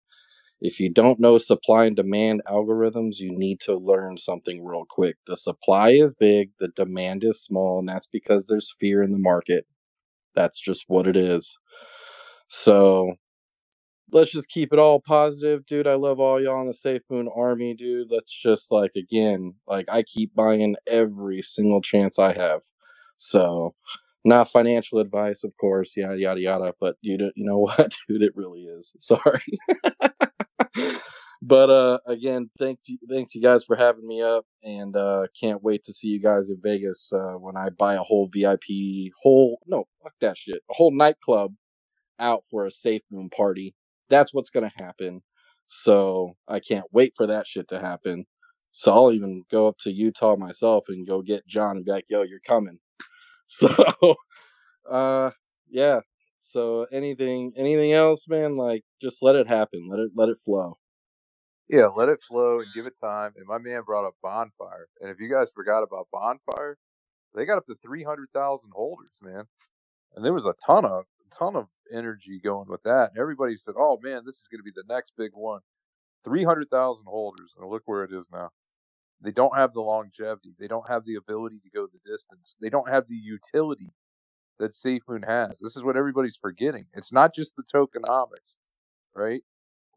Speaker 9: If you don't know supply and demand algorithms, you need to learn something real quick. The supply is big, the demand is small, and that's because there's fear in the market. That's just what it is. So let's just keep it all positive, dude. I love all y'all in the Safe Moon Army, dude. Let's just like again, like I keep buying every single chance I have. So not financial advice, of course, yada yada yada. But dude, you know what, dude, it really is. Sorry. but uh again thanks thanks you guys for having me up and uh can't wait to see you guys in vegas uh when i buy a whole vip whole no fuck that shit a whole nightclub out for a safe moon party that's what's gonna happen so i can't wait for that shit to happen so i'll even go up to utah myself and go get john and be like yo you're coming so uh yeah so anything anything else man like just let it happen let it let it flow
Speaker 1: Yeah, let it flow and give it time. And my man brought up Bonfire. And if you guys forgot about Bonfire, they got up to 300,000 holders, man. And there was a ton of ton of energy going with that. And everybody said, "Oh man, this is going to be the next big one." 300,000 holders. And look where it is now. They don't have the longevity. They don't have the ability to go the distance. They don't have the utility that SafeMoon has. This is what everybody's forgetting. It's not just the tokenomics, right?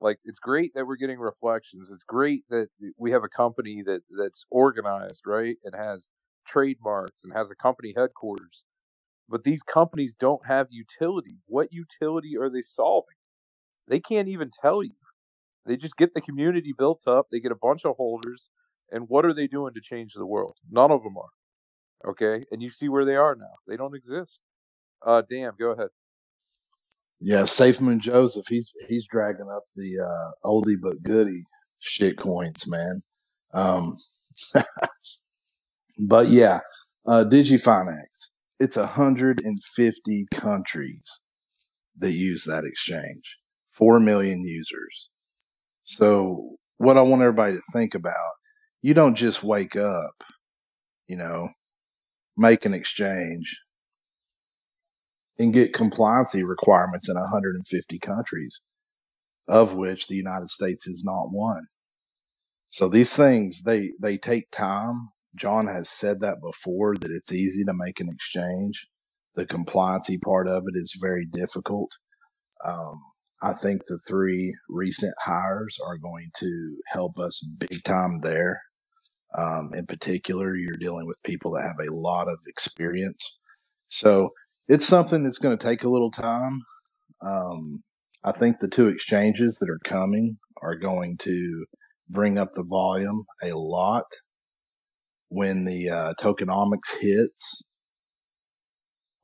Speaker 1: Like it's great that we're getting reflections. It's great that we have a company that that's organized, right, and has trademarks and has a company headquarters. But these companies don't have utility. What utility are they solving? They can't even tell you. They just get the community built up. They get a bunch of holders, and what are they doing to change the world? None of them are. Okay, and you see where they are now. They don't exist. Uh, damn. Go ahead.
Speaker 2: Yeah, Safe Moon Joseph, he's he's dragging up the uh, oldie but goodie shit coins, man. Um, but yeah, uh, DigiFinex, it's 150 countries that use that exchange, 4 million users. So, what I want everybody to think about, you don't just wake up, you know, make an exchange and get compliancy requirements in 150 countries, of which the United States is not one. So these things they they take time. John has said that before that it's easy to make an exchange. The compliancy part of it is very difficult. Um, I think the three recent hires are going to help us big time there. Um, in particular, you're dealing with people that have a lot of experience. So it's something that's going to take a little time. Um, I think the two exchanges that are coming are going to bring up the volume a lot when the uh, tokenomics hits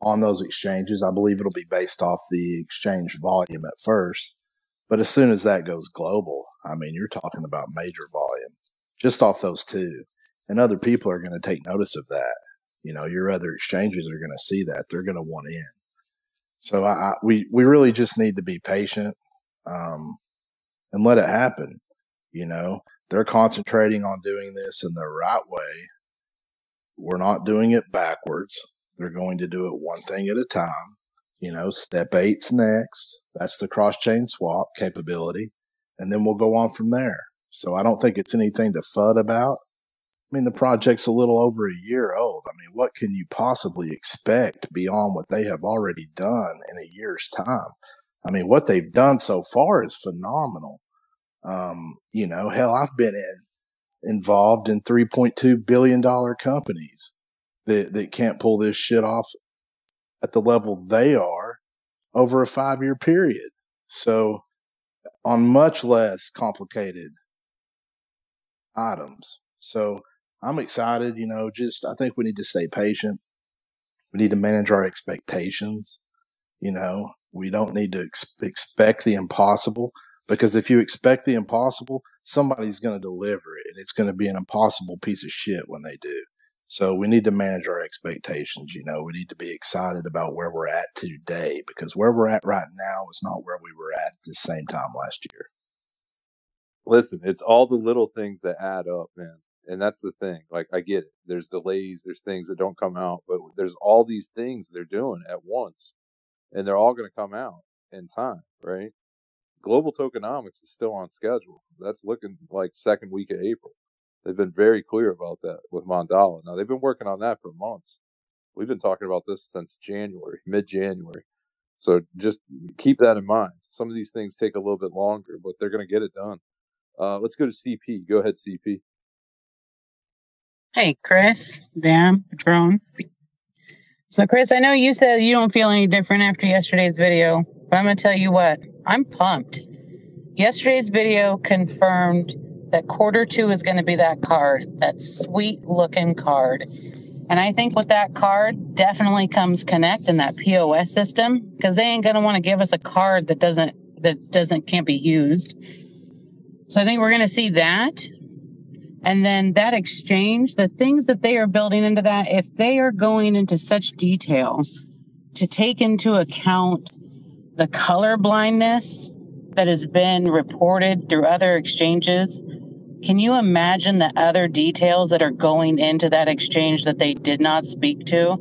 Speaker 2: on those exchanges. I believe it'll be based off the exchange volume at first, but as soon as that goes global, I mean, you're talking about major volume just off those two, and other people are going to take notice of that. You know, your other exchanges are going to see that they're going to want in. So I, I, we we really just need to be patient um, and let it happen. You know, they're concentrating on doing this in the right way. We're not doing it backwards. They're going to do it one thing at a time. You know, step eight's next. That's the cross chain swap capability. And then we'll go on from there. So I don't think it's anything to FUD about. I mean, the project's a little over a year old. I mean, what can you possibly expect beyond what they have already done in a year's time? I mean, what they've done so far is phenomenal. Um, you know, hell, I've been in involved in three point two billion dollar companies that that can't pull this shit off at the level they are over a five year period. So, on much less complicated items. So, I'm excited. You know, just I think we need to stay patient. We need to manage our expectations. You know, we don't need to ex- expect the impossible because if you expect the impossible, somebody's going to deliver it and it's going to be an impossible piece of shit when they do. So we need to manage our expectations. You know, we need to be excited about where we're at today because where we're at right now is not where we were at the same time last year.
Speaker 1: Listen, it's all the little things that add up, man. And that's the thing. Like, I get it. There's delays, there's things that don't come out, but there's all these things they're doing at once, and they're all going to come out in time, right? Global tokenomics is still on schedule. That's looking like second week of April. They've been very clear about that with Mandala. Now they've been working on that for months. We've been talking about this since January, mid January. So just keep that in mind. Some of these things take a little bit longer, but they're going to get it done. Uh, let's go to CP. Go ahead, CP.
Speaker 10: Hey, Chris, Dan, Patron. So, Chris, I know you said you don't feel any different after yesterday's video, but I'm going to tell you what, I'm pumped. Yesterday's video confirmed that quarter two is going to be that card, that sweet looking card. And I think with that card definitely comes Connect and that POS system because they ain't going to want to give us a card that doesn't that doesn't can't be used. So I think we're going to see that. And then that exchange, the things that they are building into that, if they are going into such detail to take into account the color blindness that has been reported through other exchanges, can you imagine the other details that are going into that exchange that they did not speak to?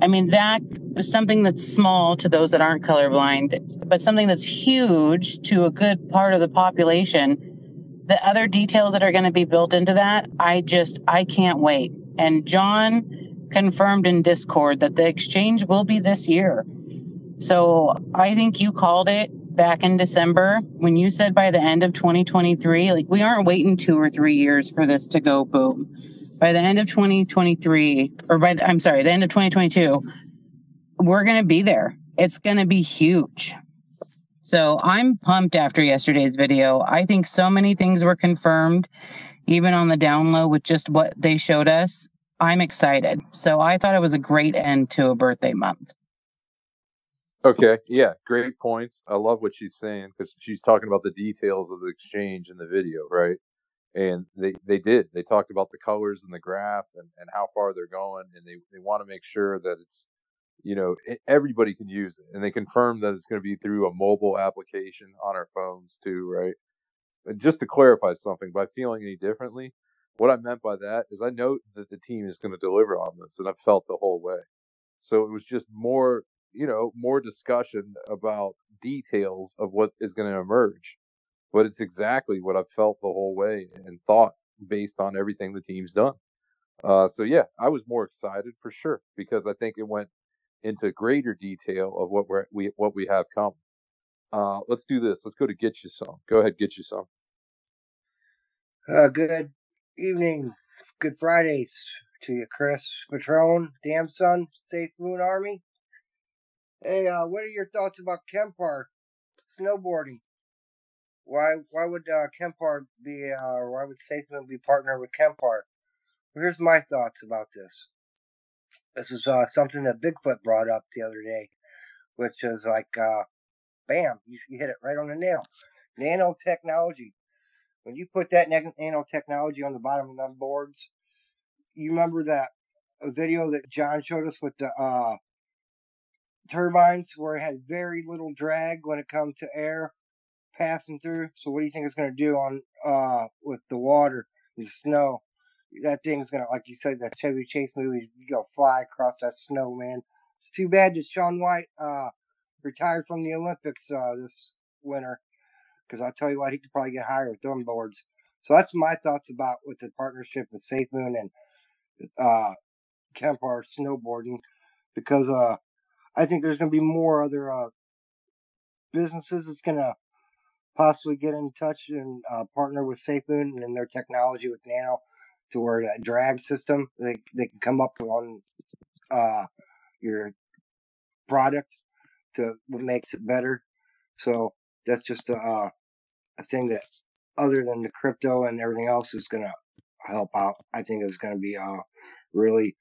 Speaker 10: I mean, that is something that's small to those that aren't colorblind, but something that's huge to a good part of the population the other details that are going to be built into that, I just, I can't wait. And John confirmed in Discord that the exchange will be this year. So I think you called it back in December when you said by the end of 2023, like we aren't waiting two or three years for this to go boom. By the end of 2023, or by the, I'm sorry, the end of 2022, we're going to be there. It's going to be huge. So I'm pumped after yesterday's video. I think so many things were confirmed, even on the download with just what they showed us. I'm excited. So I thought it was a great end to a birthday month.
Speaker 1: Okay, yeah, great points. I love what she's saying because she's talking about the details of the exchange in the video, right? And they, they did. They talked about the colors and the graph and, and how far they're going, and they, they want to make sure that it's you know everybody can use it and they confirm that it's going to be through a mobile application on our phones too right? And just to clarify something by feeling any differently what i meant by that is i know that the team is going to deliver on this and i've felt the whole way. So it was just more you know more discussion about details of what is going to emerge but it's exactly what i've felt the whole way and thought based on everything the team's done. Uh, so yeah, I was more excited for sure because I think it went into greater detail of what we're, we what we have come. Uh, let's do this. Let's go to get you some. Go ahead, get you some.
Speaker 11: Uh, good evening, good Fridays to you, Chris Patron, Damn Son, Safe Moon Army. Hey, uh, what are your thoughts about Kemper snowboarding? Why why would uh, Kemper be uh, why would Safe Moon be partnered with Kemper? Here's my thoughts about this. This is uh, something that Bigfoot brought up the other day, which is like, uh, bam, you, hit it right on the nail. Nanotechnology. When you put that nanotechnology on the bottom of them boards, you remember that video that John showed us with the uh, turbines where it had very little drag when it comes to air passing through. So what do you think it's going to do on uh, with the water, the snow? That thing's gonna, like you said, that Chevy Chase movie, you go fly across that snow, man. It's too bad that Shaun White uh, retired from the Olympics uh, this winter, because I'll tell you what, he could probably get higher with them boards. So that's my thoughts about with the partnership with Safe Moon and uh, Kemper snowboarding, because uh, I think there's gonna be more other uh, businesses that's gonna possibly get in touch and uh, partner with Safe Moon and their technology with Nano to where that drag system they they can come up on uh, your product to what makes it better. So that's just a, uh, a thing that other than the crypto and everything else is gonna help out. I think is gonna be uh really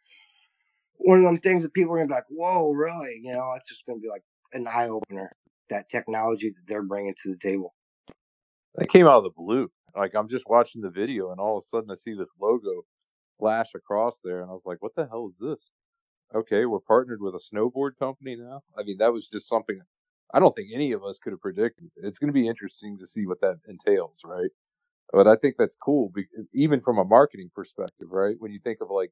Speaker 11: one of them things that people are gonna be like, whoa, really? You know, it's just gonna be like an eye opener. That technology that they're bringing to the table.
Speaker 1: That came out of the blue. Like I'm just watching the video, and all of a sudden I see this logo flash across there, and I was like, "What the hell is this?" Okay, we're partnered with a snowboard company now. I mean, that was just something I don't think any of us could have predicted. It's going to be interesting to see what that entails, right? But I think that's cool, even from a marketing perspective, right? When you think of like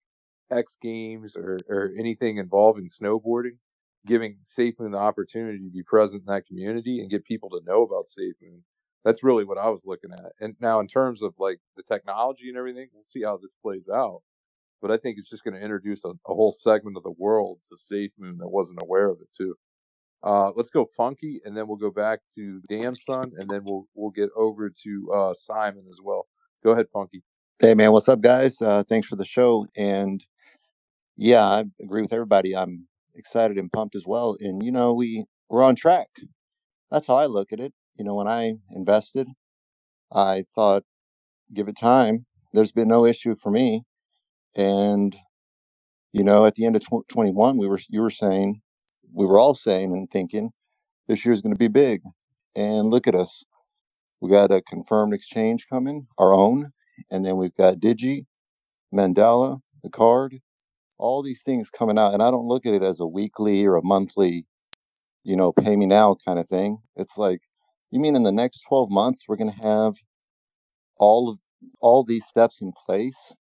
Speaker 1: X Games or, or anything involving snowboarding, giving Safe Moon the opportunity to be present in that community and get people to know about Safe Moon that's really what I was looking at. And now, in terms of like the technology and everything, we'll see how this plays out. But I think it's just going to introduce a, a, whole segment of the world to Safe Moon that wasn't aware of it too. Uh, let's go funky, and then we'll go back to Damn Son, and then we'll we'll get over to uh, Simon as well. Go ahead, Funky.
Speaker 12: Hey man, what's up, guys? Uh, thanks for the show. And Yeah, I agree with everybody. I'm excited and pumped as well. And you know, we we're on track. That's how I look at it. You know, when I invested, I thought, give it time. There's been no issue for me. And you know, at the end of tw- 21, we were you were saying, we were all saying and thinking, this year's going to be big. And look at us. We got a confirmed exchange coming, our own, and then we've got Digi, Mandala, the card, all these things coming out. And I don't look at it as a weekly or a monthly, you know, pay me now kind of thing. It's like, you mean in the next 12 months we're going to have all of all these steps in place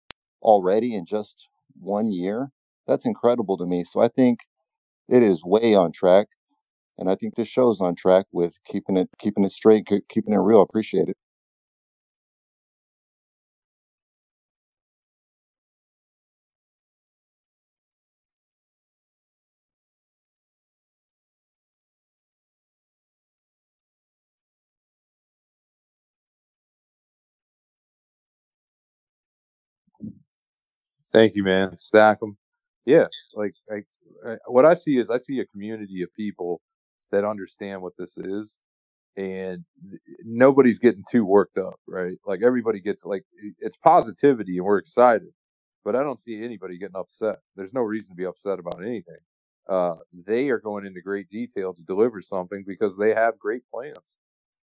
Speaker 12: already in just one year? That's incredible to me. So I think it is way on track and I think this show's on track with keeping it keeping it straight, keeping it real. Appreciate it.
Speaker 1: Thank you, man. Stack them. Yeah, like, like uh, what I see is I see a community of people that understand what this is, and nobody's getting too worked up, right? Like everybody gets like it's positivity, and we're excited, but I don't see anybody getting upset. There's no reason to be upset about anything. Uh, they are going into great detail to deliver something because they have great plans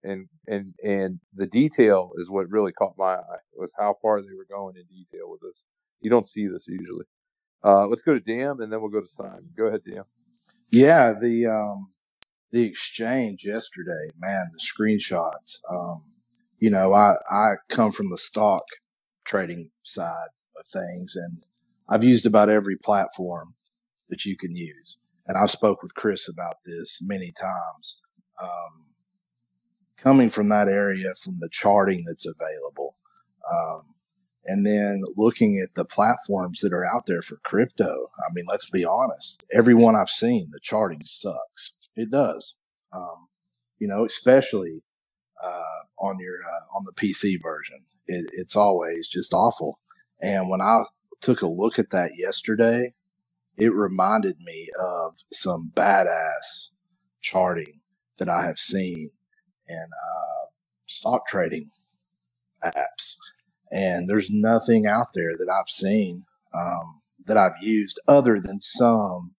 Speaker 1: and and and the detail is what really caught my eye was how far they were going in detail with this. You don't see this usually. Uh, let's go to Dam and then we'll go to Simon. Go ahead, Dam.
Speaker 2: Yeah, the um, the exchange yesterday, man, the screenshots. Um, you know, I I come from the stock trading side of things, and I've used about every platform that you can use. And I've spoke with Chris about this many times. Um, coming from that area, from the charting that's available, um, and then looking at the platforms that are out there for crypto. I mean, let's be honest. Everyone I've seen, the charting sucks. It does. Um, you know, especially uh, on your uh, on the PC version. It, it's always just awful. And when I took a look at that yesterday, it reminded me of some badass charting that I have seen in uh, stock trading apps. And there's nothing out there that I've seen um, that I've used other than some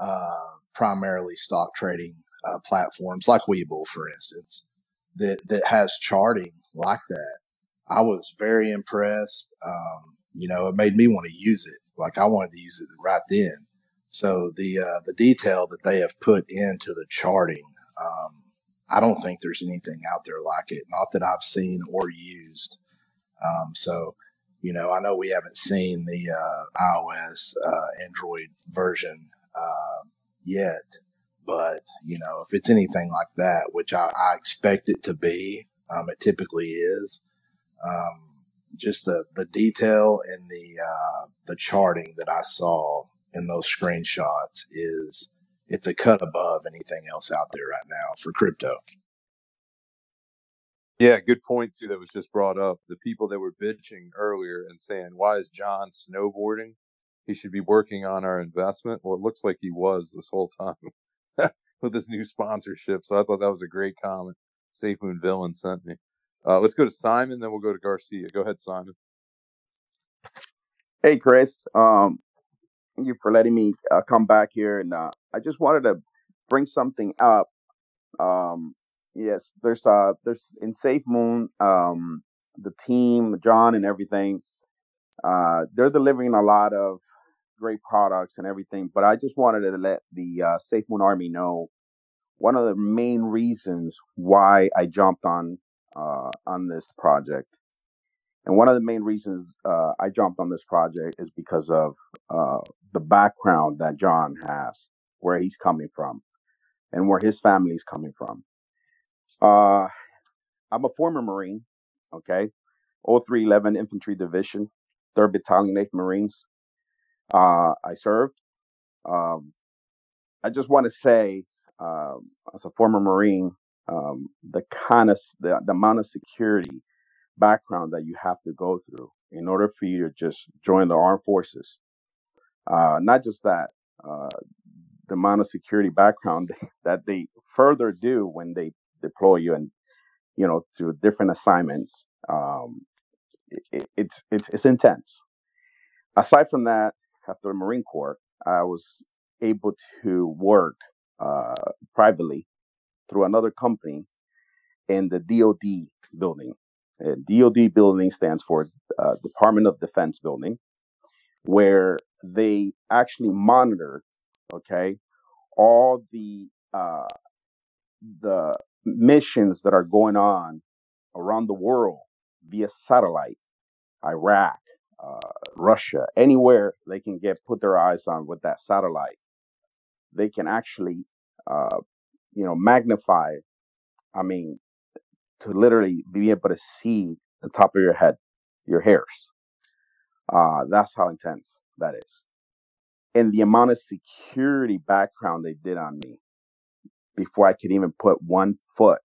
Speaker 2: uh, primarily stock trading uh, platforms like Webull, for instance, that, that has charting like that. I was very impressed. Um, you know, it made me want to use it. Like I wanted to use it right then. So the uh, the detail that they have put into the charting, um, I don't think there's anything out there like it. Not that I've seen or used. Um, so, you know, I know we haven't seen the uh, iOS uh, Android version uh, yet, but you know, if it's anything like that, which I, I expect it to be, um, it typically is. Um, just the, the detail and the uh, the charting that I saw in those screenshots is it's a cut above anything else out there right now for crypto.
Speaker 1: Yeah, good point too. That was just brought up. The people that were bitching earlier and saying, "Why is John snowboarding? He should be working on our investment." Well, it looks like he was this whole time with his new sponsorship. So I thought that was a great comment. Safe Moon Villain sent me. Uh, let's go to Simon, then we'll go to Garcia. Go ahead, Simon.
Speaker 4: Hey, Chris. Um, thank you for letting me uh, come back here, and uh, I just wanted to bring something up. Um, yes, there's uh, there's in Safe Moon, um, the team, John, and everything. Uh, they're delivering a lot of great products and everything, but I just wanted to let the uh, Safe Moon Army know one of the main reasons why I jumped on uh, on this project. And one of the main reasons uh, I jumped on this project is because of uh, the background that John has, where he's coming from, and where his family is coming from. Uh, I'm a former Marine, okay, 0311 Infantry Division, 3rd Battalion, 8th Marines. Uh, I served. Um, I just want to say, um, as a former Marine, um, the kind of the, the amount of security background that you have to go through in order for you to just join the armed forces. Uh, not just that, uh, the amount of security background that they further do when they deploy you and you know to different assignments. Um, it, it's it's it's intense. Aside from that, after the Marine Corps, I was able to work uh, privately through another company in the DoD building. Uh, DoD building stands for uh, Department of Defense building, where they actually monitor, okay, all the uh, the missions that are going on around the world via satellite, Iraq, uh, Russia, anywhere they can get put their eyes on with that satellite, they can actually, uh, you know, magnify. I mean, to literally be able to see the top of your head, your hairs. Uh, that's how intense that is. And the amount of security background they did on me before I could even put one foot,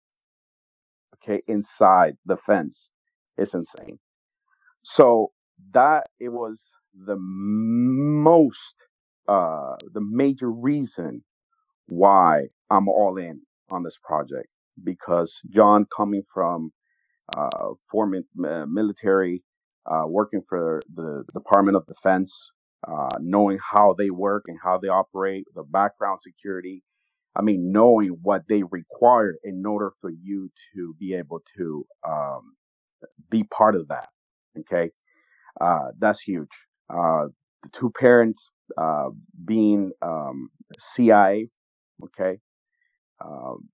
Speaker 4: okay, inside the fence It's insane. So that it was the most, uh, the major reason why I'm all in on this project because John coming from uh, former uh, military, uh, working for the Department of Defense, uh, knowing how they work and how they operate, the background security. I mean, knowing what they require in order for you to be able to um, be part of that. Okay, uh, that's huge. Uh, the two parents uh, being um, CIA. Okay, um,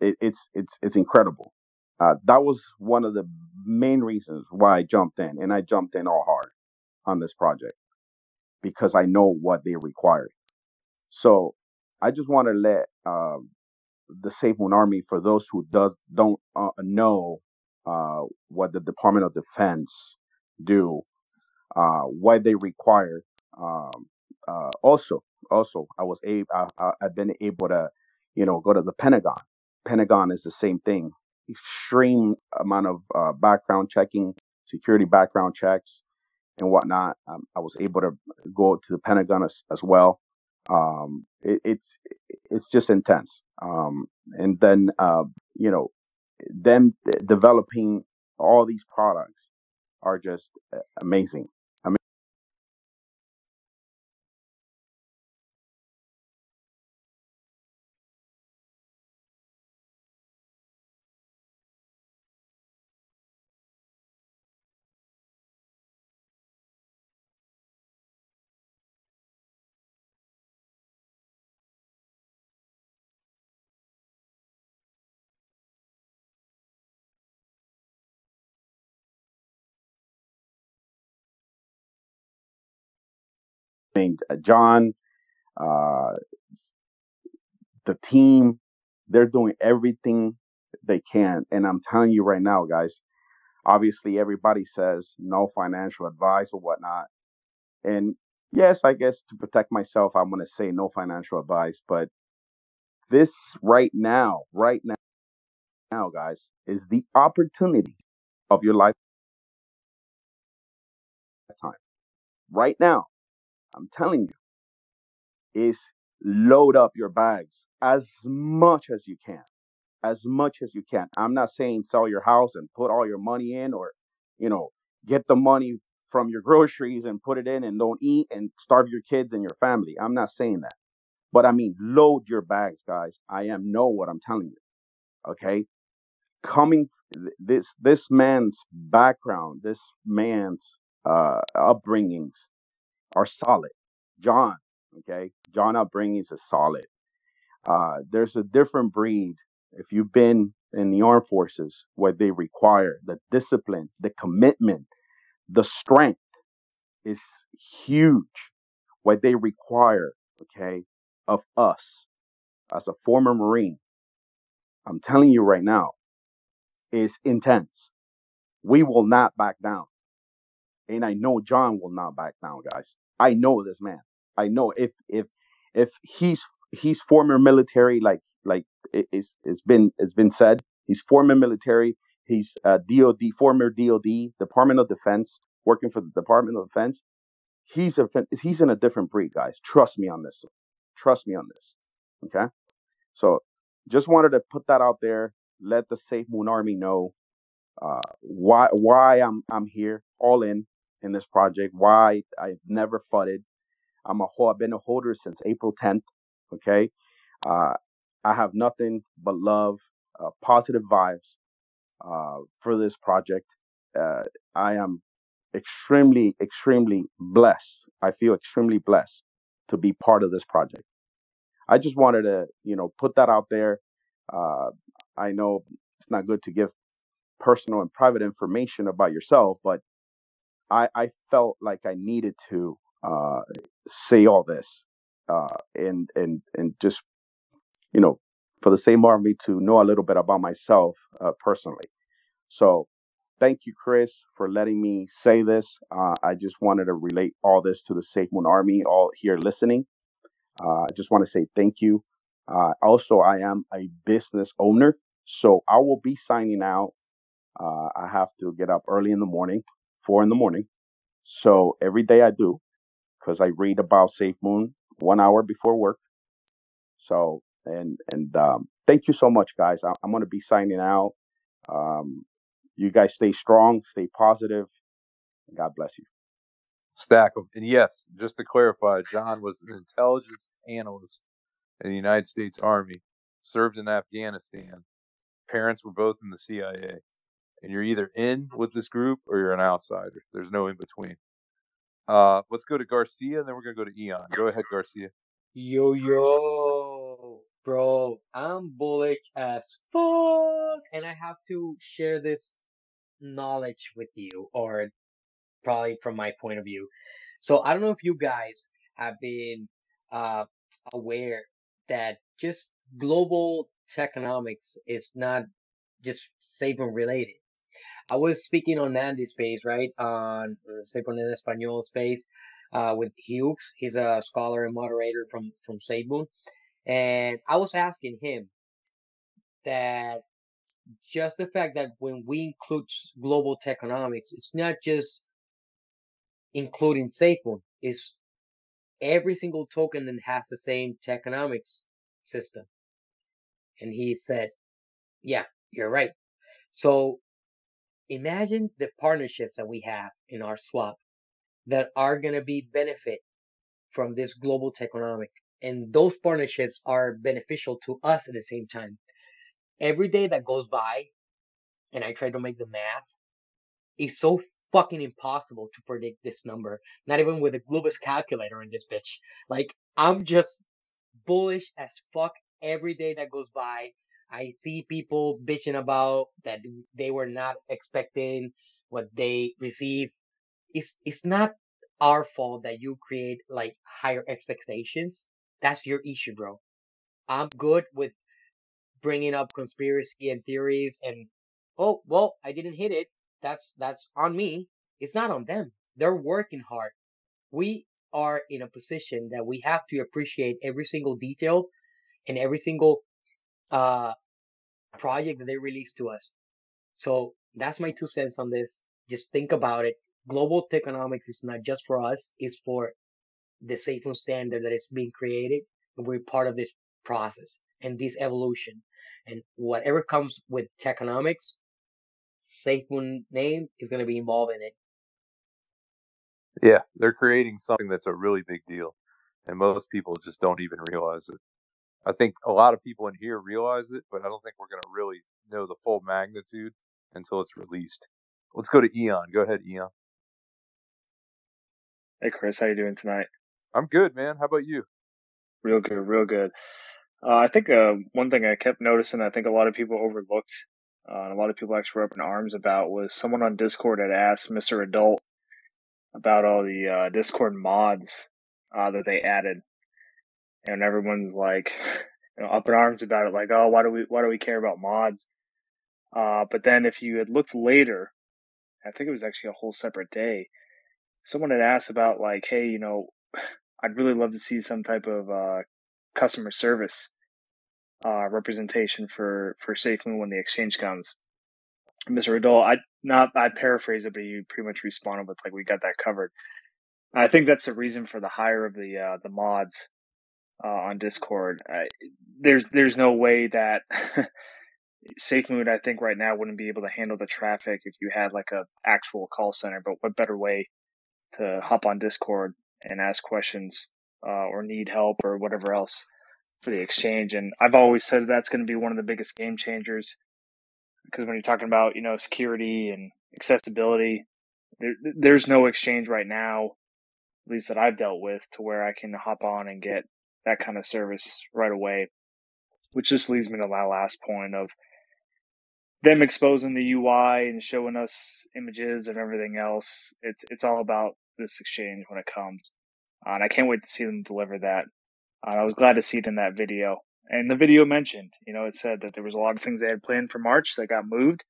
Speaker 4: it, it's it's it's incredible. Uh, that was one of the main reasons why I jumped in, and I jumped in all hard on this project because I know what they required. So I just want to let um, the Safe Moon Army, for those who does don't uh, know uh, what the Department of Defense do, uh, what they require. Um, uh, also, also, I was able, I, I've been able to, you know, go to the Pentagon. Pentagon is the same thing. Extreme amount of uh, background checking, security background checks, and whatnot. Um, I was able to go to the Pentagon as, as well. Um, it, it's it's just intense. Um, and then uh, you know, them developing all these products are just uh, amazing. Mean, I mean, uh, John, uh, the team, they're doing everything they can. And I'm telling you right now, guys, obviously everybody says no financial advice or whatnot. And yes, I guess to protect myself, I'm going to say no financial advice. But this right now, right now, now, guys, is the opportunity of your lifetime. Right now, I'm telling you, is load up your bags as much as you can. As much as you can. I'm not saying sell your house and put all your money in or, you know, get the money from your groceries and put it in and don't eat and starve your kids and your family. I'm not saying that. But I mean, load your bags, guys. I am know what I'm telling you. Okay? Coming this this man's background, this man's uh upbringings are solid. John, okay? John upbringings is solid. Uh there's a different breed if you've been in the armed forces where they require the discipline, the commitment, the strength is huge. What they require, okay, of us as a former Marine, I'm telling you right now, is intense. We will not back down. And I know John will not back down, guys. I know this man. I know if if if he's he's former military, like like it- it's it's been it's been said, he's former military. He's uh, DOD, former DOD, Department of Defense, working for the Department of Defense. he's a he's in a different breed, guys. Trust me on this. Trust me on this. Okay. So just wanted to put that out there. Let the Safe Moon Army know uh, why why I'm I'm here, all in in this project. Why I've never fudded. I'm a I've been a holder since April 10th. Okay. Uh, I have nothing but love, uh, positive vibes uh, for this project. Uh, I am extremely, extremely blessed. I feel extremely blessed to be part of this project. I just wanted to, you know, put that out there. Uh, I know it's not good to give personal and private information about yourself, but I, I felt like I needed to uh, say all this uh, and and and just you know for the same army to know a little bit about myself uh, personally. So thank you, Chris, for letting me say this. Uh, I just wanted to relate all this to the Safe Moon Army, all here listening. Uh, I just want to say thank you. Uh, also, I am a business owner, so I will be signing out. I have to get up early in the morning, four in the morning. So every day I do, because I read about Safe Moon one hour before work. So and and um, thank you so much, guys. I, I'm going to be signing out. Um, you guys stay strong, stay positive. God bless you.
Speaker 1: Stack them. And yes, just to clarify, John was an intelligence analyst in the United States Army, served in Afghanistan. Parents were both in the CIA. And you're either in with this group or you're an outsider. There's no in between. Uh, let's go to Garcia, and then we're gonna go to Eon. Go ahead, Garcia.
Speaker 13: Yo yo, bro, I'm bullish as fuck, and I have to share this knowledge with you, or probably from my point of view. So I don't know if you guys have been uh, aware that just global economics is not just Sabon related. I was speaking on Andy space, right? On uh, Sabon en Español space uh, with Hughes. He's a scholar and moderator from, from Sabon. And I was asking him that just the fact that when we include global economics, it's not just including SafeMoon, it's every single token that has the same economics system. And he said, Yeah, you're right. So imagine the partnerships that we have in our swap that are going to be benefit from this global economic and those partnerships are beneficial to us at the same time. Every day that goes by and i try to make the math is so fucking impossible to predict this number not even with a globus calculator in this bitch. Like i'm just bullish as fuck every day that goes by I see people bitching about that they were not expecting what they receive. It's it's not our fault that you create like higher expectations. That's your issue, bro. I'm good with bringing up conspiracy and theories and oh well, I didn't hit it. That's that's on me. It's not on them. They're working hard. We are in a position that we have to appreciate every single detail and every single uh project that they released to us. So that's my two cents on this. Just think about it. Global economics is not just for us, it's for the safe and standard that is being created. And we're part of this process and this evolution. And whatever comes with economics, SafeMoon name is going to be involved in it.
Speaker 1: Yeah, they're creating something that's a really big deal, and most people just don't even realize it. I think a lot of people in here realize it, but I don't think we're going to really know the full magnitude until it's released. Let's go to Eon. Go ahead, Eon.
Speaker 14: Hey, Chris, how you doing tonight?
Speaker 1: I'm good, man. How about you?
Speaker 14: Real good, real good. Uh, I think uh, one thing I kept noticing, I think a lot of people overlooked, uh, and a lot of people actually were up in arms about, was someone on Discord had asked Mr. Adult about all the uh, Discord mods uh, that they added and everyone's like you know, up in arms about it, like, oh, why do we why do we care about mods? Uh, but then if you had looked later, I think it was actually a whole separate day. Someone had asked about like, hey, you know, I'd really love to see some type of uh, customer service uh, representation for for SafeMoon when the exchange comes. Mr. Adult, I not I paraphrase it, but you pretty much responded with like, we got that covered. I think that's the reason for the hire of the uh, the mods uh, on Discord. Uh, there's there's no way that SafeMoon, I think right now wouldn't be able to handle the traffic if you had like a actual call center. But what better way to hop on Discord and ask questions uh, or need help or whatever else for the exchange? And I've always said that's going to be one of the biggest game changers because when you're talking about you know security and accessibility, there, there's no exchange right now, at least that I've dealt with, to where I can hop on and get that kind of service right away. Which just leads me to my last point of them exposing the UI and showing us images and everything else. It's it's all about this exchange when it comes, uh, and I can't wait to see them deliver that. Uh, I was glad to see it in that video. And the video mentioned, you know, it said that there was a lot of things they had planned for March that got moved.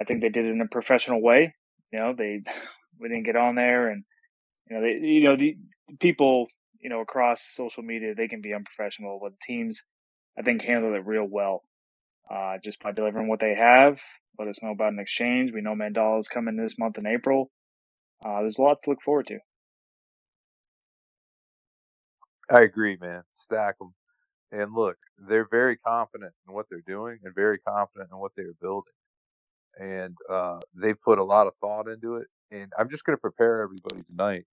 Speaker 14: I think they did it in a professional way. You know, they we didn't get on there, and you know, they you know the, the people you know across social media they can be unprofessional, but teams I think handled it real well uh, just by delivering what they have. Let us know about an exchange. We know Mandala is coming this month in April. Uh, there's a lot to look forward to.
Speaker 1: I agree, man. Stack them. And look, they're very confident in what they're doing and very confident in what they're building. And uh, they put a lot of thought into it. And I'm just going to prepare everybody tonight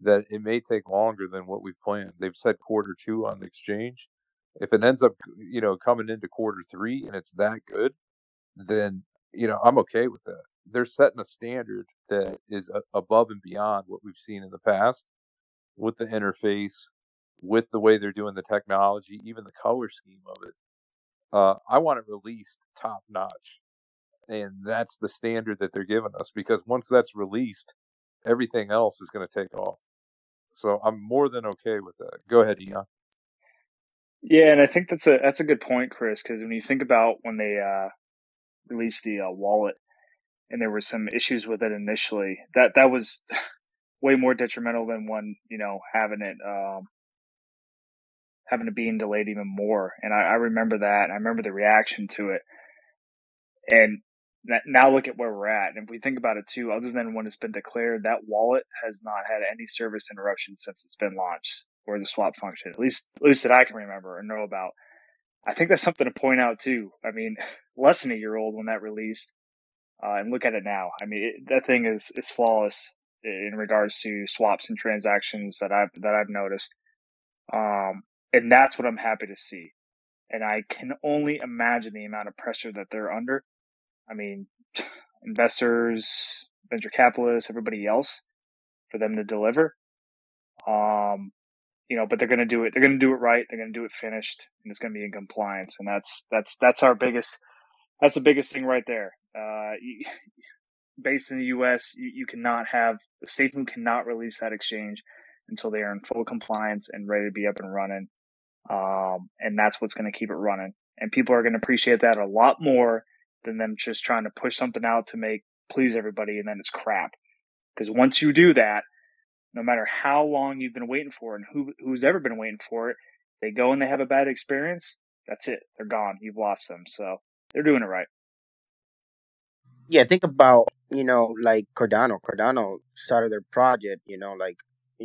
Speaker 1: that it may take longer than what we've planned. They've said quarter two on the exchange. If it ends up, you know, coming into quarter three and it's that good, then you know I'm okay with that. They're setting a standard that is above and beyond what we've seen in the past with the interface, with the way they're doing the technology, even the color scheme of it. Uh, I want it released top notch, and that's the standard that they're giving us. Because once that's released, everything else is going to take off. So I'm more than okay with that. Go ahead, Eon.
Speaker 14: Yeah, and I think that's a that's a good point, Chris. Because when you think about when they uh, released the uh, wallet, and there were some issues with it initially, that that was way more detrimental than one you know having it um, having it being delayed even more. And I, I remember that, I remember the reaction to it. And now look at where we're at. And if we think about it too, other than when it's been declared, that wallet has not had any service interruption since it's been launched or the swap function, at least at least that I can remember or know about. I think that's something to point out too. I mean, less than a year old when that released, uh, and look at it now. I mean, it, that thing is is flawless in regards to swaps and transactions that I've that I've noticed, um, and that's what I'm happy to see. And I can only imagine the amount of pressure that they're under. I mean, investors, venture capitalists, everybody else, for them to deliver. Um, you know, but they're going to do it. They're going to do it right. They're going to do it finished, and it's going to be in compliance. And that's that's that's our biggest. That's the biggest thing right there. Uh, based in the U.S., you, you cannot have the SafeMoon cannot release that exchange until they are in full compliance and ready to be up and running. Um, and that's what's going to keep it running. And people are going to appreciate that a lot more than them just trying to push something out to make please everybody, and then it's crap. Because once you do that, no matter how long you've been waiting for and who who's ever been waiting for it, they go and they have a bad experience. That's it. They're gone. You've lost them. So they're doing it right.
Speaker 3: Yeah, think about you know like Cardano. Cardano started their project. You know, like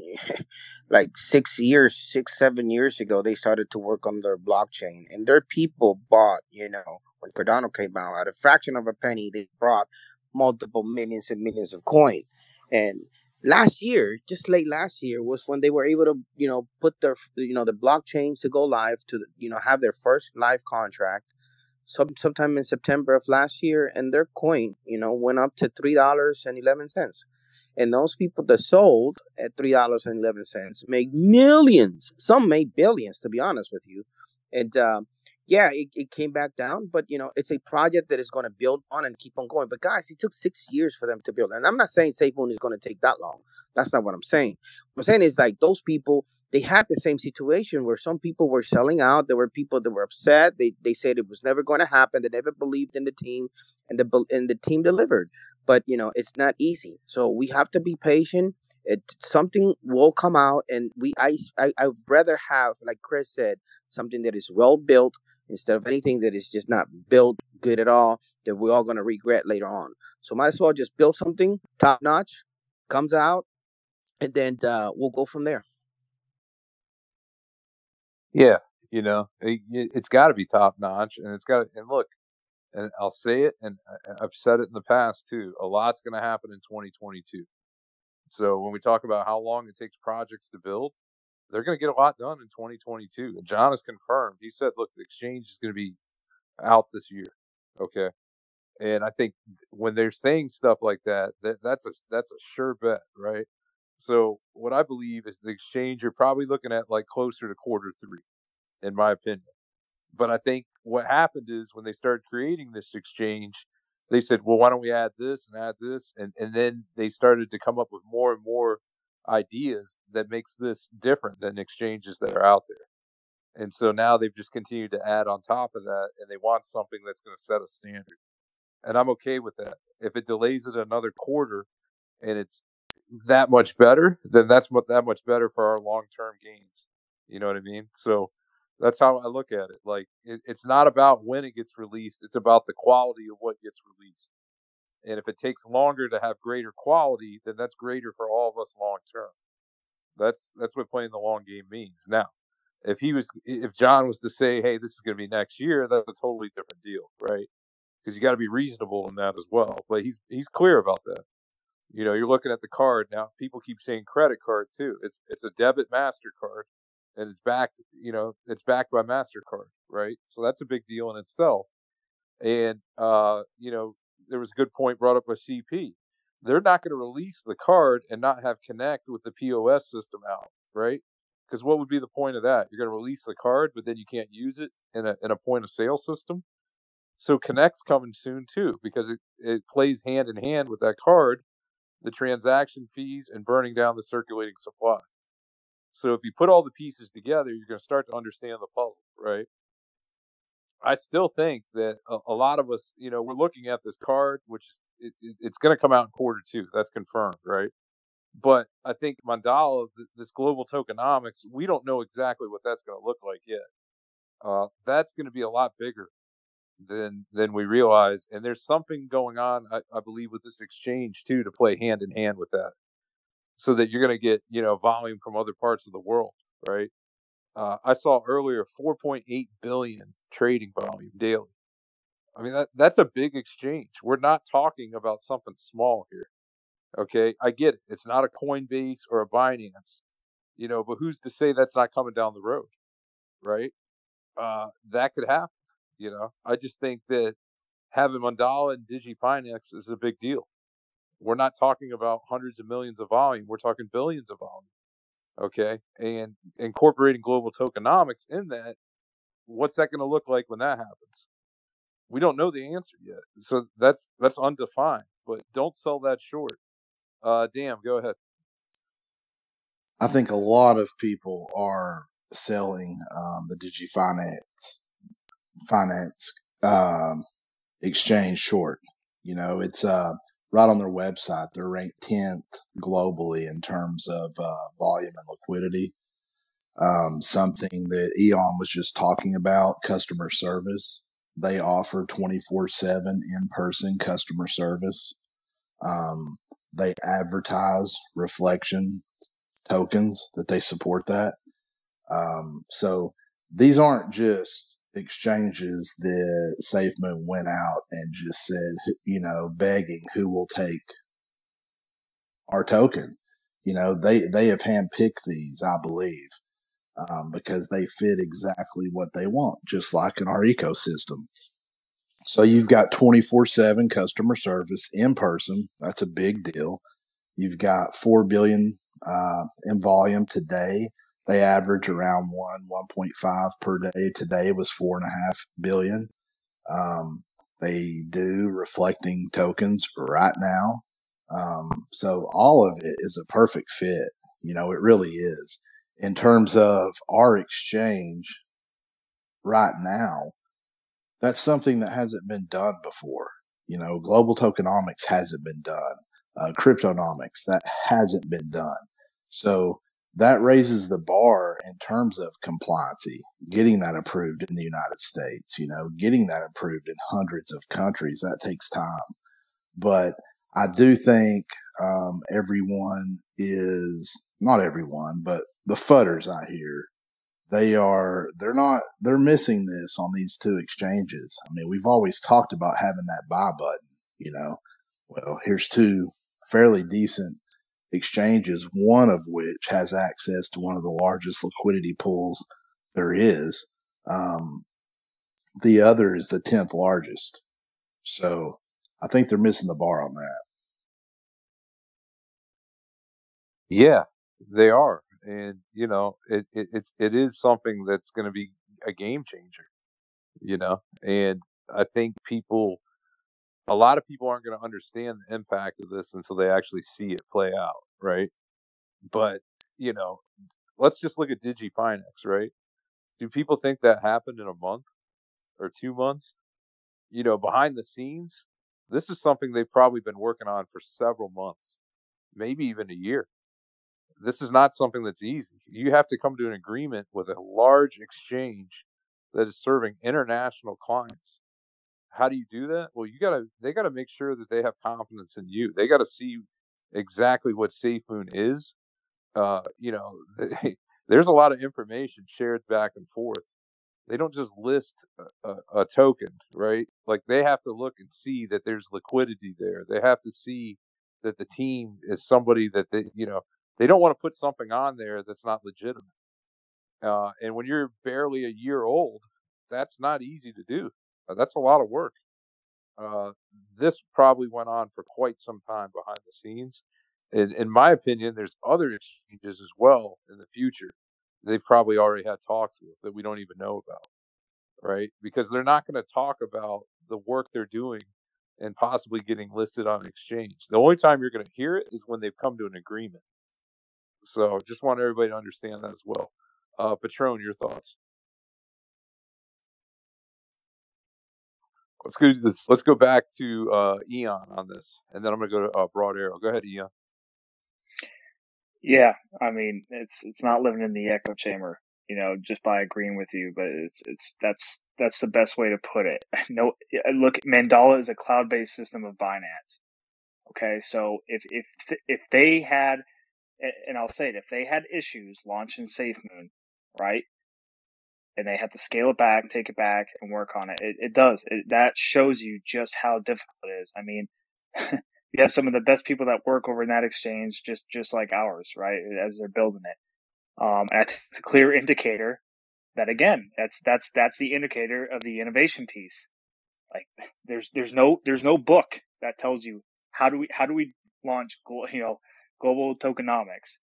Speaker 3: like six years, six seven years ago, they started to work on their blockchain, and their people bought. You know, when Cardano came out, at a fraction of a penny, they brought multiple millions and millions of coin, and last year, just late last year, was when they were able to, you know, put their, you know, the blockchains to go live to, you know, have their first live contract. Some sometime in September of last year, and their coin, you know, went up to three dollars and those people that sold at three dollars and eleven cents made millions. Some made billions, to be honest with you. And uh, yeah, it, it came back down, but you know, it's a project that is going to build on and keep on going. But guys, it took six years for them to build. And I'm not saying SafeMoon is going to take that long. That's not what I'm saying. What I'm saying is like those people, they had the same situation where some people were selling out. There were people that were upset. They they said it was never going to happen. They never believed in the team, and the and the team delivered. But you know, it's not easy. So we have to be patient. It something will come out, and we I I I'd rather have like Chris said something that is well built instead of anything that is just not built good at all that we're all going to regret later on. So might as well just build something top notch, comes out, and then uh, we'll go from there.
Speaker 1: Yeah, you know, it, has got to be top notch, and it's got. And look, and I'll say it, and I've said it in the past too. A lot's going to happen in 2022. So when we talk about how long it takes projects to build, they're going to get a lot done in 2022. And John has confirmed. He said, "Look, the exchange is going to be out this year." Okay, and I think when they're saying stuff like that, that that's a that's a sure bet, right? So what I believe is the exchange you're probably looking at like closer to quarter three, in my opinion. But I think what happened is when they started creating this exchange, they said, well, why don't we add this and add this? And, and then they started to come up with more and more ideas that makes this different than exchanges that are out there. And so now they've just continued to add on top of that and they want something that's going to set a standard. And I'm okay with that. If it delays it another quarter and it's that much better, then that's that much better for our long term gains. You know what I mean? So that's how I look at it. Like it, it's not about when it gets released; it's about the quality of what gets released. And if it takes longer to have greater quality, then that's greater for all of us long term. That's that's what playing the long game means. Now, if he was, if John was to say, "Hey, this is going to be next year," that's a totally different deal, right? Because you got to be reasonable in that as well. But he's he's clear about that. You know, you're looking at the card now. People keep saying credit card too. It's it's a debit Mastercard and it's backed, you know, it's backed by MasterCard, right? So that's a big deal in itself. And, uh, you know, there was a good point brought up by CP. They're not going to release the card and not have Connect with the POS system out, right? Because what would be the point of that? You're going to release the card, but then you can't use it in a, in a point of sale system. So Connect's coming soon too, because it, it plays hand in hand with that card, the transaction fees, and burning down the circulating supply. So if you put all the pieces together, you're going to start to understand the puzzle, right? I still think that a, a lot of us, you know, we're looking at this card, which is it, it's going to come out in quarter two. That's confirmed, right? But I think Mandala, this global tokenomics, we don't know exactly what that's going to look like yet. Uh, that's going to be a lot bigger than than we realize, and there's something going on, I, I believe, with this exchange too, to play hand in hand with that so that you're going to get you know volume from other parts of the world, right? Uh, I saw earlier 4.8 billion trading volume daily. I mean that that's a big exchange. We're not talking about something small here. Okay, I get it. It's not a Coinbase or a Binance, you know, but who's to say that's not coming down the road, right? Uh, that could happen. You know, I just think that having Mandala and DigiFinex is a big deal. We're not talking about hundreds of millions of volume. We're talking billions of volume. Okay. And incorporating global tokenomics in that, what's that going to look like when that happens? We don't know the answer yet. So that's that's undefined. But don't sell that short. Uh damn, go ahead.
Speaker 2: I think a lot of people are selling um, the DigiFinex finance um, exchange short. You know, it's uh right on their website, they're ranked 10th globally in terms of uh, volume and liquidity. Um, something that Eon was just talking about customer service. They offer 24 7 in person customer service. Um, they advertise reflection tokens that they support that. Um, so these aren't just exchanges that SafeMoon went out and just said, you know, begging who will take our token. You know, they, they have handpicked these, I believe, um, because they fit exactly what they want, just like in our ecosystem. So you've got 24 7 customer service in person. That's a big deal. You've got 4 billion uh, in volume today. They average around one, 1.5 per day. Today was four and a half billion. Um, they do reflecting tokens right now. Um, so all of it is a perfect fit. You know, it really is. In terms of our exchange right now, that's something that hasn't been done before. You know, global tokenomics hasn't been done. Uh, cryptonomics, that hasn't been done. So that raises the bar in terms of compliancy, getting that approved in the United States, you know, getting that approved in hundreds of countries. That takes time. But I do think um, everyone is not everyone, but the fudders I hear, they are they're not they're missing this on these two exchanges. I mean, we've always talked about having that buy button, you know. Well, here's two fairly decent exchanges, one of which has access to one of the largest liquidity pools there is. Um, the other is the 10th largest. So I think they're missing the bar on that.
Speaker 1: Yeah, they are, and you know, it, it it's it is something that's going to be a game changer. You know, and I think people, a lot of people aren't going to understand the impact of this until they actually see it play out, right? But you know, let's just look at DigiFinex, right? Do people think that happened in a month or two months? You know, behind the scenes, this is something they've probably been working on for several months, maybe even a year this is not something that's easy. You have to come to an agreement with a large exchange that is serving international clients. How do you do that? Well, you got to they got to make sure that they have confidence in you. They got to see exactly what SafeMoon is. Uh, you know, they, there's a lot of information shared back and forth. They don't just list a, a, a token, right? Like they have to look and see that there's liquidity there. They have to see that the team is somebody that they, you know, they don't want to put something on there that's not legitimate. Uh, and when you're barely a year old, that's not easy to do. Uh, that's a lot of work. Uh, this probably went on for quite some time behind the scenes. In, in my opinion, there's other exchanges as well in the future. They've probably already had talks with that we don't even know about, right? Because they're not going to talk about the work they're doing and possibly getting listed on an exchange. The only time you're going to hear it is when they've come to an agreement. So just want everybody to understand that as well. Uh, Patron, your thoughts? Let's go to this. Let's go back to uh, Eon on this, and then I'm going to go to uh, Broad Arrow. Go ahead, Eon.
Speaker 14: Yeah, I mean, it's it's not living in the echo chamber, you know, just by agreeing with you, but it's it's that's that's the best way to put it. No, look, Mandala is a cloud-based system of Binance. Okay, so if if if they had and I'll say it, if they had issues launching SafeMoon, right, and they have to scale it back, take it back, and work on it, it, it does. It, that shows you just how difficult it is. I mean, you have some of the best people that work over in that exchange, just just like ours, right, as they're building it. Um, it's a clear indicator that again, that's that's that's the indicator of the innovation piece. Like, there's there's no there's no book that tells you how do we how do we launch you know global tokenomics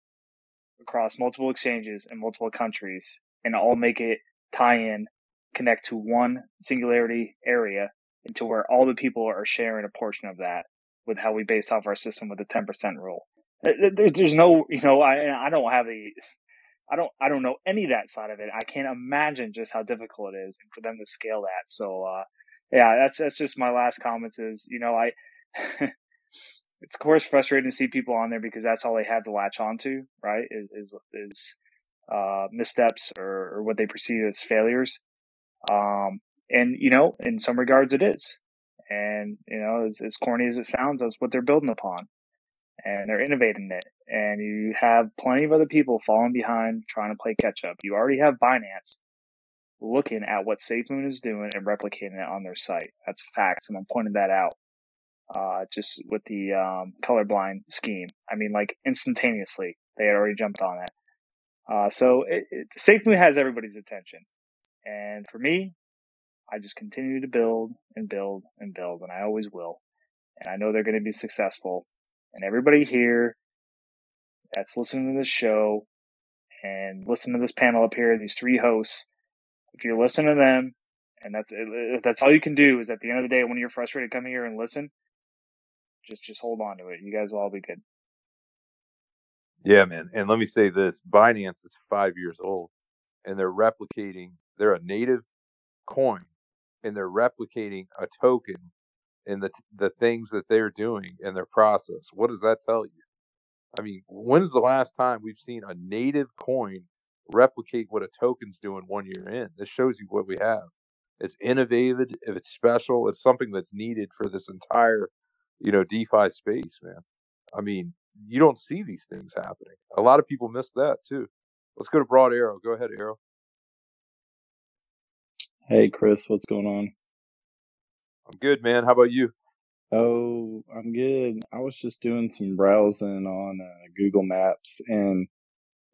Speaker 14: across multiple exchanges in multiple countries and all make it tie in, connect to one singularity area into where all the people are sharing a portion of that with how we base off our system with the 10% rule. There's no, you know, I, I don't have the, I don't, I don't know any that side of it. I can't imagine just how difficult it is for them to scale that. So, uh, yeah, that's, that's just my last comments is, you know, I, it's of course frustrating to see people on there because that's all they have to latch onto, right? Is is, is uh, missteps or, or, what they perceive as failures. Um, and you know, in some regards, it is. And you know, as, as corny as it sounds, that's what they're building upon, and they're innovating it. And you have plenty of other people falling behind, trying to play catch up. You already have Binance looking at what SafeMoon is doing and replicating it on their site. That's facts, and I'm pointing that out uh, just with the um, colorblind scheme. I mean, like instantaneously, they had already jumped on it. Uh, so it, it, SafeMoon has everybody's attention, and for me, I just continue to build and build and build, and I always will. And I know they're going to be successful. And everybody here that's listening to this show and listen to this panel up here, these three hosts, if you're listening to them, and that's that's all you can do is at the end of the day when you're frustrated, come here and listen just just hold on to it. You guys will all be good.
Speaker 1: Yeah, man. And let me say this: Binance is five years old, and they're replicating. They're a native coin, and they're replicating a token in the the things that they're doing in their process. What does that tell you? I mean, when's the last time we've seen a native coin replicate what a token's doing one year in? This shows you what we have. It's innovative. If it's special, it's something that's needed for this entire you know, DeFi space, man. I mean, you don't see these things happening. A lot of people miss that too. Let's go to Broad Arrow. Go ahead, Arrow.
Speaker 15: Hey, Chris, what's going on?
Speaker 1: I'm good, man. How about you?
Speaker 15: Oh, I'm good. I was just doing some browsing on uh, Google Maps, and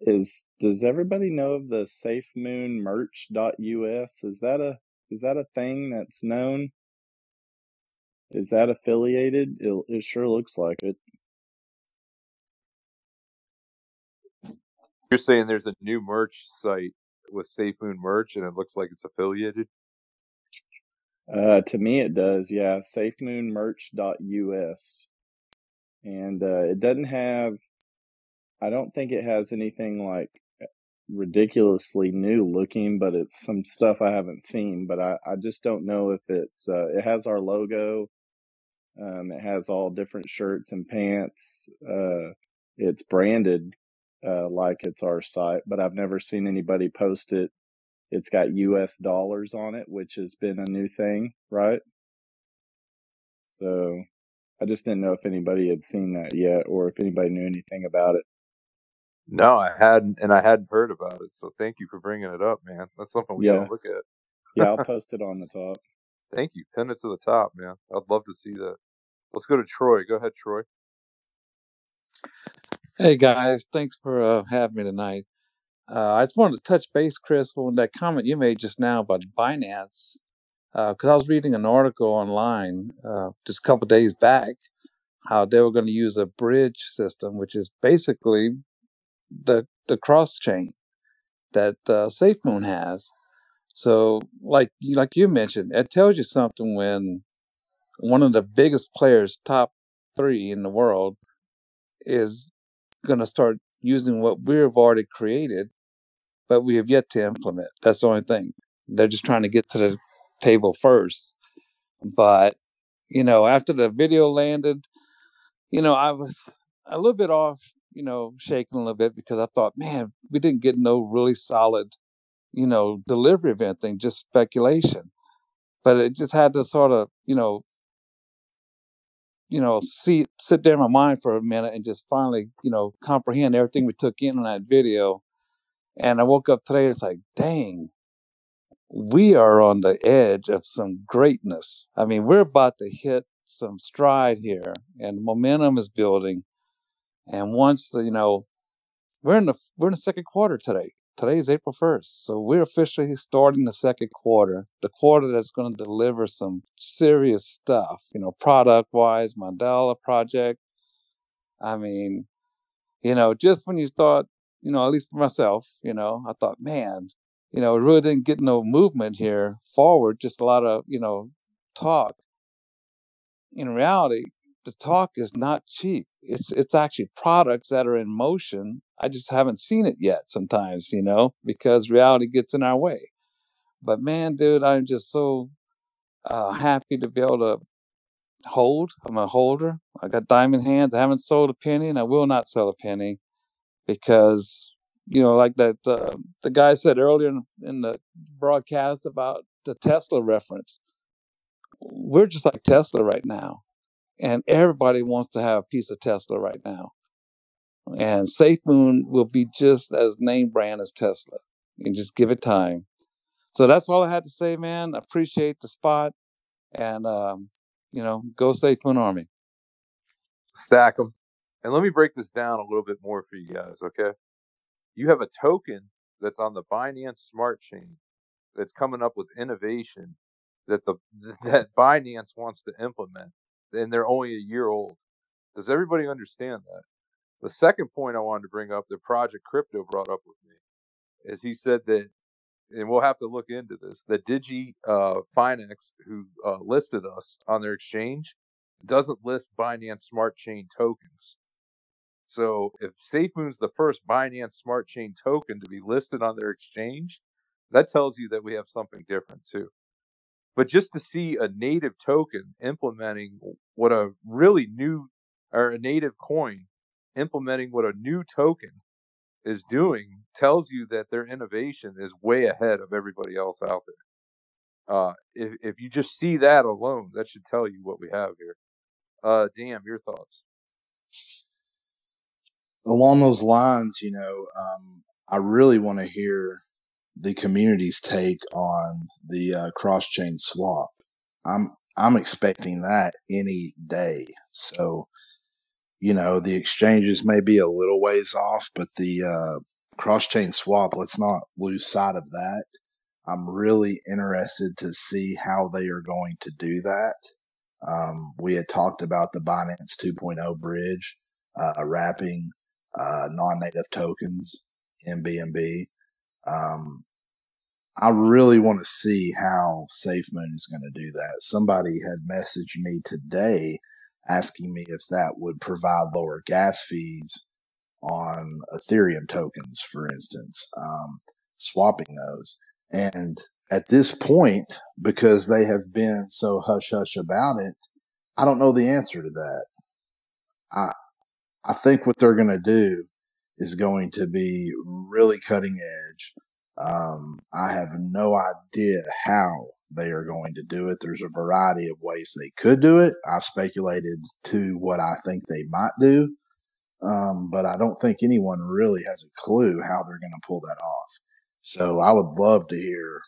Speaker 15: is does everybody know of the SafeMoonMerch.us? Is that a is that a thing that's known? Is that affiliated? It, it sure looks like it.
Speaker 1: You're saying there's a new merch site with Safe Moon merch, and it looks like it's affiliated.
Speaker 15: Uh, to me, it does. Yeah, SafeMoonMerch.us, and uh, it doesn't have. I don't think it has anything like ridiculously new looking, but it's some stuff I haven't seen. But I, I just don't know if it's. Uh, it has our logo. Um, it has all different shirts and pants. Uh, it's branded uh, like it's our site, but I've never seen anybody post it. It's got US dollars on it, which has been a new thing, right? So I just didn't know if anybody had seen that yet or if anybody knew anything about it.
Speaker 1: No, I hadn't, and I hadn't heard about it. So thank you for bringing it up, man. That's something we
Speaker 15: Yeah.
Speaker 1: gotta look at.
Speaker 15: Yeah, I'll post it on the top.
Speaker 1: Thank you. Pin it to the top, man. I'd love to see that. Let's go to Troy. Go ahead, Troy.
Speaker 16: Hey guys, thanks for uh, having me tonight. Uh, I just wanted to touch base, Chris, on that comment you made just now about Binance, because I was reading an article online uh, just a couple days back how they were going to use a bridge system, which is basically the the cross chain that uh, SafeMoon has. So, like like you mentioned, it tells you something when one of the biggest players, top three in the world, is going to start using what we've already created, but we have yet to implement. That's the only thing. They're just trying to get to the table first. But, you know, after the video landed, you know, I was a little bit off, you know, shaking a little bit because I thought, man, we didn't get no really solid, you know, delivery of anything, just speculation. But it just had to sort of, you know, you know, see sit there in my mind for a minute and just finally, you know, comprehend everything we took in on that video. And I woke up today, it's like, dang, we are on the edge of some greatness. I mean, we're about to hit some stride here, and momentum is building. And once the, you know, we're in the we're in the second quarter today. Today is April first, so we're officially starting the second quarter. The quarter that's going to deliver some serious stuff. You know, product wise, Mandala project. I mean, you know, just when you thought, you know, at least for myself, you know, I thought, man, you know, it really didn't get no movement here forward, just a lot of, you know, talk. In reality, the talk is not cheap. It's it's actually products that are in motion. I just haven't seen it yet sometimes, you know, because reality gets in our way. But man, dude, I'm just so uh, happy to be able to hold. I'm a holder. I got diamond hands. I haven't sold a penny, and I will not sell a penny because you know, like that uh, the guy said earlier in, in the broadcast about the Tesla reference. We're just like Tesla right now, and everybody wants to have a piece of Tesla right now. And SafeMoon will be just as name brand as Tesla, and just give it time. So that's all I had to say, man. Appreciate the spot, and um, you know, go SafeMoon Army.
Speaker 1: Stack them. And let me break this down a little bit more for you guys, okay? You have a token that's on the Binance Smart Chain that's coming up with innovation that the that Binance wants to implement, and they're only a year old. Does everybody understand that? The second point I wanted to bring up that Project Crypto brought up with me is he said that, and we'll have to look into this, that Digi uh, Finex, who uh, listed us on their exchange, doesn't list Binance Smart Chain tokens. So if SafeMoon's the first Binance Smart Chain token to be listed on their exchange, that tells you that we have something different too. But just to see a native token implementing what a really new or a native coin implementing what a new token is doing tells you that their innovation is way ahead of everybody else out there. Uh, if if you just see that alone, that should tell you what we have here. Uh, damn, your thoughts.
Speaker 2: along those lines, you know, um, I really want to hear the community's take on the uh, cross chain swap. I'm I'm expecting that any day. So, you know, the exchanges may be a little ways off, but the uh, cross chain swap, let's not lose sight of that. I'm really interested to see how they are going to do that. Um, we had talked about the Binance 2.0 bridge, uh, wrapping uh, non-native tokens in BNB. Um, I really want to see how SafeMoon is going to do that. Somebody had messaged me today asking me if that would provide lower gas fees on Ethereum tokens, for instance, um, swapping those. And at this point, because they have been so hush hush about it, I don't know the answer to that. I I think what they're going to do is going to be really cutting edge. Um, I have no idea how they are going to do it. There's a variety of ways they could do it. I've speculated to what I think they might do, um, but I don't think anyone really has a clue how they're going to pull that off. So I would love to hear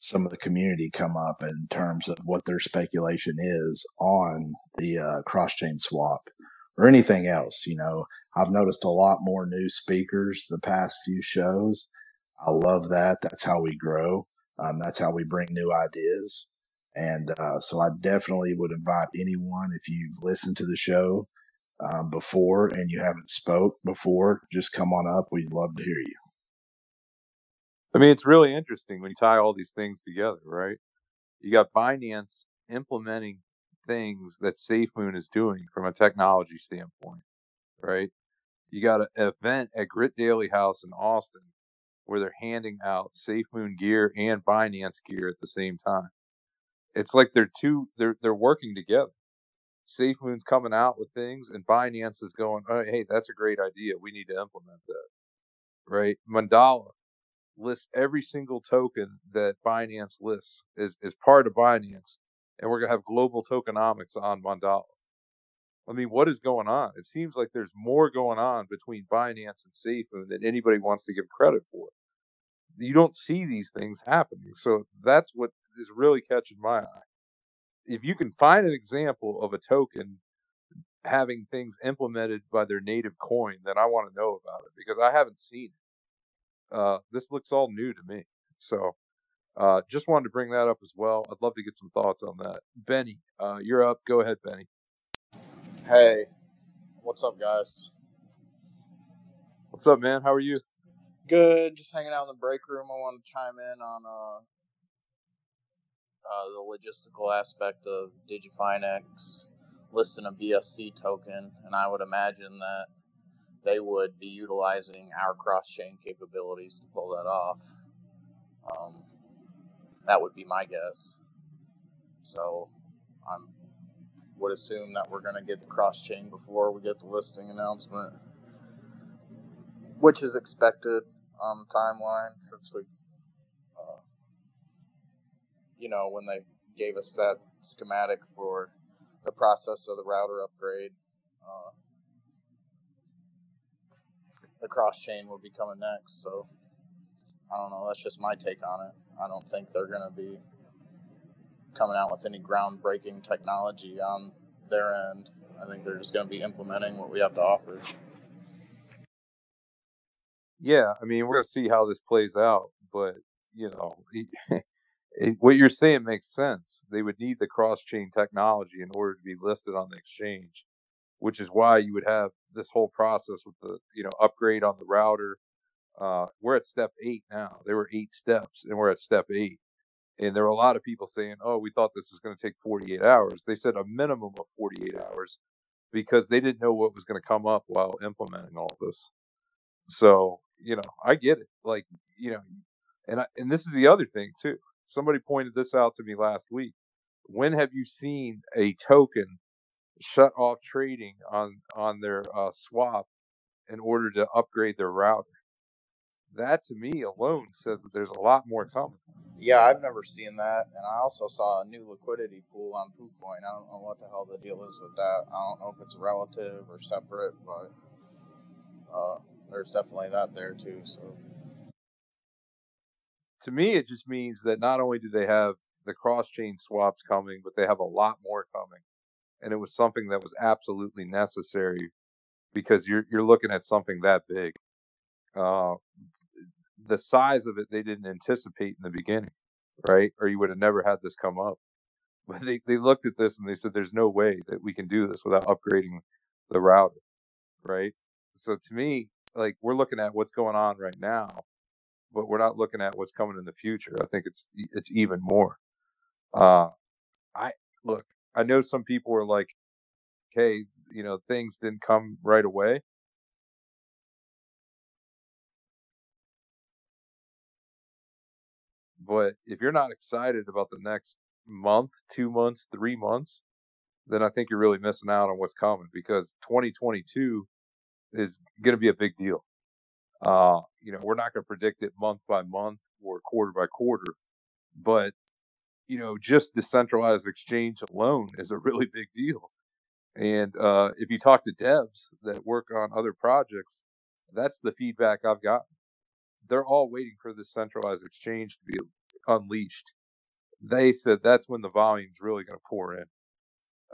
Speaker 2: some of the community come up in terms of what their speculation is on the uh, cross chain swap or anything else. You know, I've noticed a lot more new speakers the past few shows. I love that. That's how we grow. Um, that's how we bring new ideas. And uh, so I definitely would invite anyone, if you've listened to the show um, before and you haven't spoke before, just come on up. We'd love to hear you.
Speaker 1: I mean, it's really interesting when you tie all these things together, right? You got Binance implementing things that SafeMoon is doing from a technology standpoint, right? You got an event at Grit Daily House in Austin where they're handing out SafeMoon gear and Binance gear at the same time. It's like they're two they're they're working together. SafeMoon's coming out with things and Binance is going, oh, hey, that's a great idea. We need to implement that. Right? Mandala lists every single token that Binance lists is, is part of Binance. And we're gonna have global tokenomics on Mandala. I mean, what is going on? It seems like there's more going on between Binance and SafeMoon than anybody wants to give credit for. You don't see these things happening. So that's what is really catching my eye. If you can find an example of a token having things implemented by their native coin, then I want to know about it because I haven't seen it. Uh, this looks all new to me. So uh, just wanted to bring that up as well. I'd love to get some thoughts on that. Benny, uh, you're up. Go ahead, Benny.
Speaker 17: Hey, what's up, guys?
Speaker 1: What's up, man? How are you?
Speaker 17: Good. Just hanging out in the break room. I want to chime in on uh, uh, the logistical aspect of DigiFinex listing a BSC token, and I would imagine that they would be utilizing our cross-chain capabilities to pull that off. Um, that would be my guess. So, I'm would assume that we're going to get the cross chain before we get the listing announcement, which is expected on the timeline since we, uh, you know, when they gave us that schematic for the process of the router upgrade, uh, the cross chain will be coming next. So I don't know. That's just my take on it. I don't think they're going to be coming out with any groundbreaking technology on their end. I think they're just going to be implementing what we have to offer.
Speaker 1: Yeah, I mean, we're going to see how this plays out, but you know, what you're saying makes sense. They would need the cross-chain technology in order to be listed on the exchange, which is why you would have this whole process with the you know upgrade on the router. Uh, we're at step eight now. There were eight steps, and we're at step eight. And there were a lot of people saying, "Oh, we thought this was going to take 48 hours." They said a minimum of 48 hours because they didn't know what was going to come up while implementing all this. So, you know, I get it. Like, you know, and I, and this is the other thing too. Somebody pointed this out to me last week. When have you seen a token shut off trading on on their uh, swap in order to upgrade their router? That to me alone says that there's a lot more coming.
Speaker 17: Yeah, I've never seen that, and I also saw a new liquidity pool on KuCoin. I don't know what the hell the deal is with that. I don't know if it's relative or separate, but uh, there's definitely that there too. So
Speaker 1: To me, it just means that not only do they have the cross chain swaps coming, but they have a lot more coming, and it was something that was absolutely necessary because you're you're looking at something that big. Uh, the size of it they didn't anticipate in the beginning, right? Or you would have never had this come up. But they, they looked at this and they said, "There's no way that we can do this without upgrading the router." right? So to me, like we're looking at what's going on right now, but we're not looking at what's coming in the future. I think it's it's even more. Uh, I look, I know some people are like, "Hey, you know, things didn't come right away." But if you're not excited about the next month, two months, three months, then I think you're really missing out on what's coming because 2022 is going to be a big deal. Uh, you know, we're not going to predict it month by month or quarter by quarter, but you know, just the centralized exchange alone is a really big deal. And uh, if you talk to devs that work on other projects, that's the feedback I've gotten. They're all waiting for this centralized exchange to be unleashed. They said that's when the volume's really going to pour in.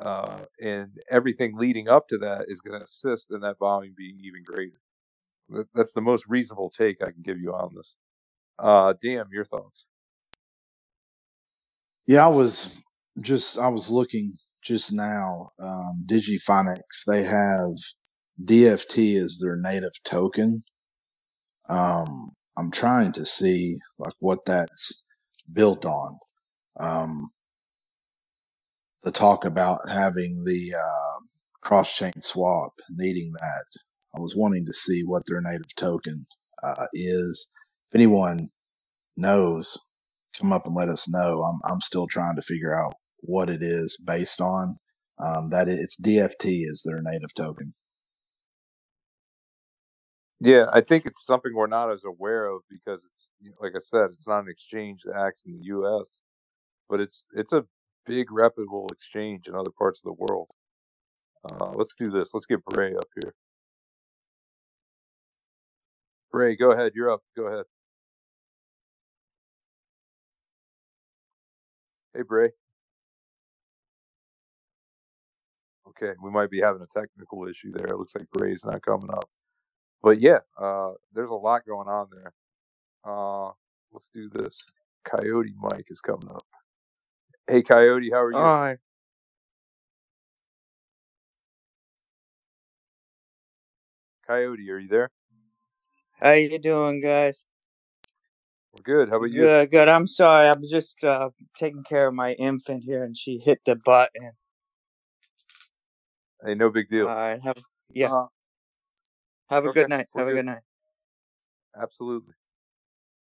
Speaker 1: Uh, and everything leading up to that is going to assist in that volume being even greater. That's the most reasonable take I can give you on this. Uh, damn, your thoughts?
Speaker 2: Yeah, I was just I was looking just now. Um, they have DFT as their native token. Um, I'm trying to see like what that's built on. Um, the talk about having the uh, cross chain swap, needing that. I was wanting to see what their native token uh, is. If anyone knows, come up and let us know. I'm I'm still trying to figure out what it is based on. Um, that it's DFT is their native token.
Speaker 1: Yeah, I think it's something we're not as aware of because it's like I said, it's not an exchange that acts in the U.S., but it's it's a big reputable exchange in other parts of the world. Uh, let's do this. Let's get Bray up here. Bray, go ahead. You're up. Go ahead. Hey, Bray. Okay, we might be having a technical issue there. It looks like Bray's not coming up. But yeah, uh, there's a lot going on there. Uh, let's do this. Coyote Mike is coming up. Hey, Coyote, how are you?
Speaker 18: Hi.
Speaker 1: Coyote, are you there?
Speaker 18: How you doing, guys?
Speaker 1: We're good. How about you?
Speaker 18: Good, good. I'm sorry. I'm just uh, taking care of my infant here, and she hit the button.
Speaker 1: Hey, no big deal.
Speaker 18: All right. Have yeah.
Speaker 1: Uh,
Speaker 18: Have a
Speaker 1: okay,
Speaker 18: good night.
Speaker 1: we're
Speaker 18: Have a
Speaker 1: good.
Speaker 18: good night.
Speaker 1: Absolutely.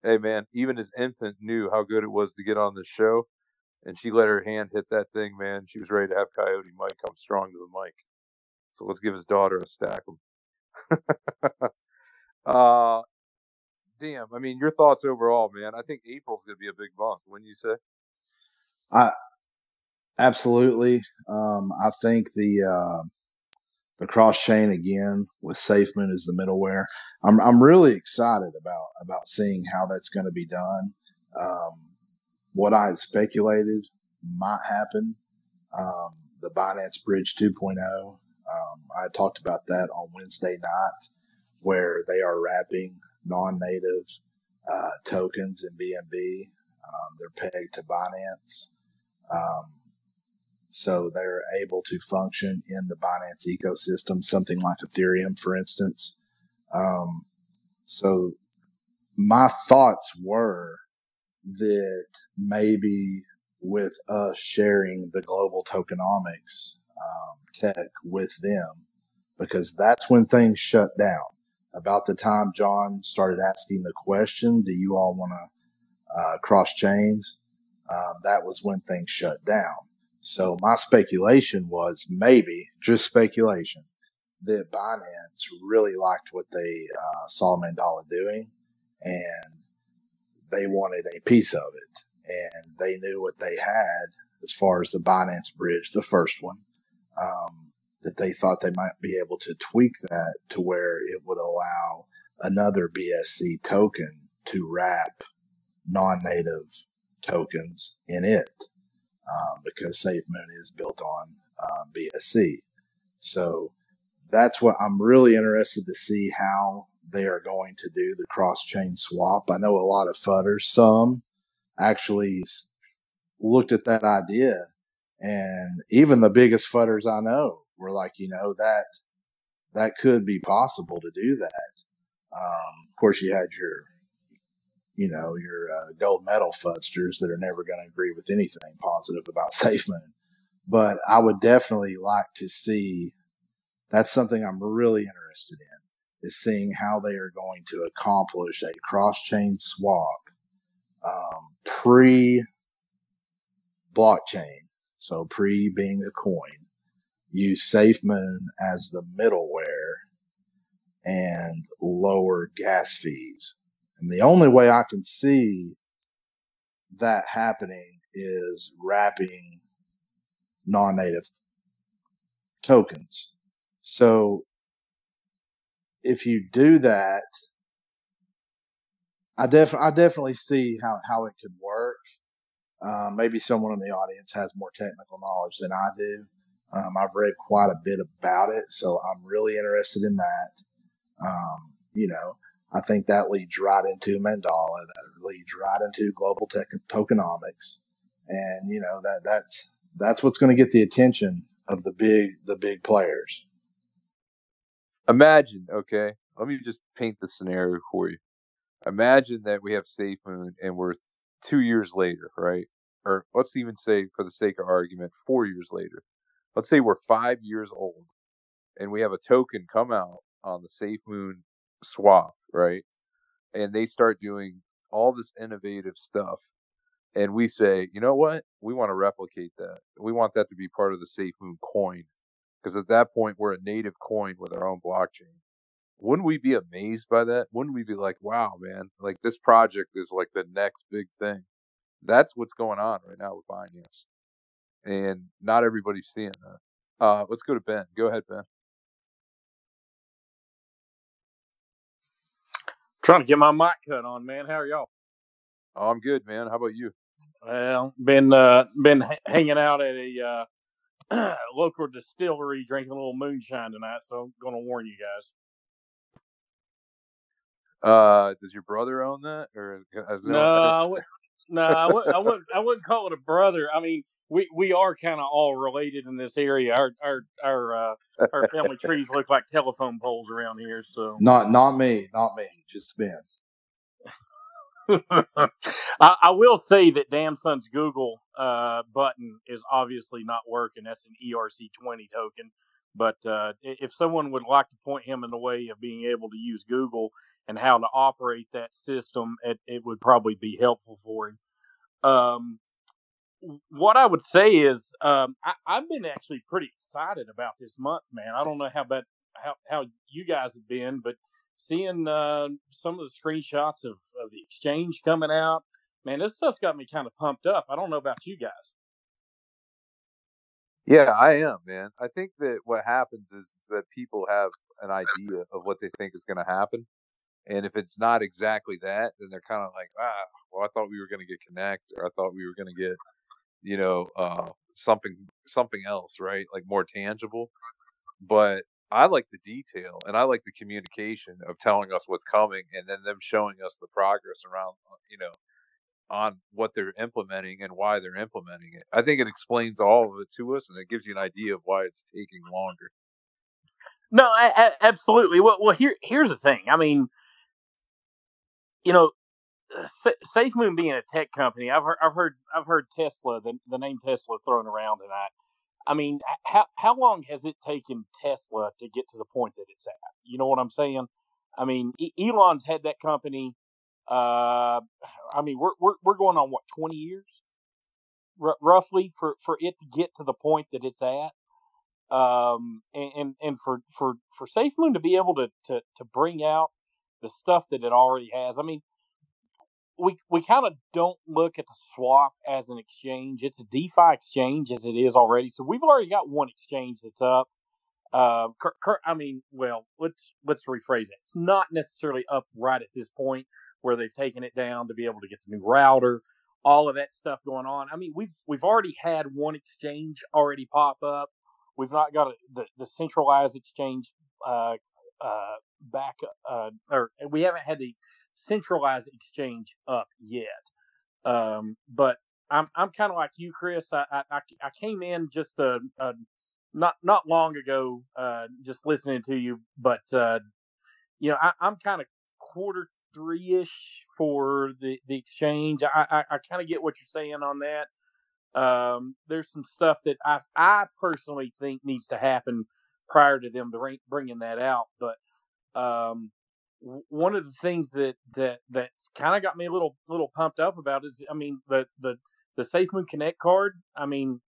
Speaker 1: Hey, man, even his infant knew how good it was to get on this show, and she let her hand hit that thing, man. She was ready to have Coyote Mike come strong to the mic. So let's give his daughter a stack 'em. uh, damn. I mean, your thoughts overall, man. I think April's going to be a big month. When you say?
Speaker 2: I absolutely. Um, I think the uh, the cross chain again with SafeMoon as the middleware. I'm I'm really excited about about seeing how that's going to be done. Um, what I had speculated might happen. Um, the Binance Bridge 2.0. Um, I talked about that on Wednesday night, where they are wrapping non-native uh, tokens in BNB. Um, they're pegged to Binance. Um, so they're able to function in the Binance ecosystem, something like Ethereum, for instance. Um, so my thoughts were that maybe with us sharing the global tokenomics um, tech with them, because that's when things shut down. About the time John started asking the question, "Do you all want to uh, cross chains?" Um, that was when things shut down. So my speculation was maybe just speculation that Binance really liked what they uh, saw Mandala doing, and they wanted a piece of it, and they knew what they had as far as the Binance bridge, the first one. Um, that they thought they might be able to tweak that to where it would allow another BSC token to wrap non-native tokens in it um, because SafeMoon is built on um, BSC. So that's what I'm really interested to see how they are going to do the cross chain swap. I know a lot of fudders, some actually looked at that idea, and even the biggest fudders I know were like, you know, that that could be possible to do that. Um, of course, you had your, you know, your uh, gold medal fudsters that are never going to agree with anything positive about SafeMoon. But I would definitely like to see. That's something I'm really interested in is seeing how they are going to accomplish a cross chain swap um, pre blockchain. So pre being a coin, use SafeMoon as the middleware and lower gas fees. And the only way I can see that happening is wrapping non-native tokens. So if you do that, I def I definitely see how, how it could work. Um, maybe someone in the audience has more technical knowledge than I do. Um, I've read quite a bit about it, so I'm really interested in that. Um, you know, I think that leads right into Mandala. That leads right into global tech, tokenomics, and you know that that's that's what's going to get the attention of the big the big players.
Speaker 1: Imagine, okay, let me just paint the scenario for you. Imagine that we have SafeMoon and we're two years later, right? Or let's even say, for the sake of argument, four years later. Let's say we're five years old and we have a token come out on the SafeMoon swap, right? And they start doing all this innovative stuff. And we say, you know what? We want to replicate that. We want that to be part of the SafeMoon coin. Because at that point, we're a native coin with our own blockchain wouldn't we be amazed by that? Wouldn't we be like, wow, man, like this project is like the next big thing? That's what's going on right now with Binance. And not everybody's seeing that. Uh, let's go to Ben. Go ahead, Ben.
Speaker 19: Trying to get my mic cut on, man. How are y'all?
Speaker 1: Oh, I'm good, man. How about you?
Speaker 19: Well, been uh, been h- hanging out at a uh, local distillery, drinking a little moonshine tonight. So I'm going to warn you guys.
Speaker 1: Uh, does your brother own that, or has it
Speaker 19: No, no, I wouldn't. I wouldn't. I wouldn't call it a brother. I mean, we we are kind of all related in this area. Our our our uh, our family trees look like telephone poles around here. So
Speaker 2: Not not me, not me, just Ben.
Speaker 19: I, I will say that Damn Son's Google uh, button is obviously not working. That's an ERC20 token. But uh, if someone would like to point him in the way of being able to use Google and how to operate that system, it, it would probably be helpful for him. Um, what I would say is um, I, I've been actually pretty excited about this month, man. I don't know how about how, how you guys have been, but seeing uh, some of the screenshots of, of the exchange coming out, man, this stuff's got me kind of pumped up. I don't know about you guys.
Speaker 1: Yeah, I am, man. I think that what happens is that people have an idea of what they think is going to happen. And if it's not exactly that, then they're kind of like, ah, well, I thought we were going to get Connect, or I thought we were going to get, you know, uh, something something else, right? Like more tangible. But I like the detail and I like the communication of telling us what's coming and then them showing us the progress around, uh, you know, on what they're implementing and why they're implementing it. I think it explains all of it to us and it gives you an idea of why it's taking longer.
Speaker 19: No, I, I, absolutely. Well, well, here here's the thing. I mean, you know, uh, Sa- SafeMoon being a tech company, I've heard I've heard I've heard Tesla the the name Tesla thrown around tonight. I mean, how how long has it taken Tesla to get to the point that it's at? You know what I'm saying? I mean, Elon's had that company. Uh, I mean, we're we're we're going on what 20 years, R- roughly, for for it to get to the point that it's at. Um, and and, and for for for SafeMoon to be able to to to bring out the stuff that it already has. I mean, we we kind of don't look at the swap as an exchange. It's a DeFi exchange as it is already. So we've already got one exchange that's up. Uh, cur- cur- I mean, well, let's let's rephrase it. It's not necessarily up right at this point where they've taken it down to be able to get the new router, all of that stuff going on. I mean, we've we've already had one exchange already pop up. We've not got a, the the centralized exchange uh, uh, back, uh, or we haven't had the centralized exchange up yet. Um, but I'm I'm kind of like you, Chris. I, I I came in just a, a not not long ago, uh, just listening to you, but uh, you know I, I'm kind of quarter three ish for the the exchange. I I, I kind of get what you're saying on that. Um, there's some stuff that I I personally think needs to happen prior to them bring, bringing that out, but um, one of the things that that that's kind of got me a little little pumped up about is I mean the the the SafeMoon Connect card. I mean,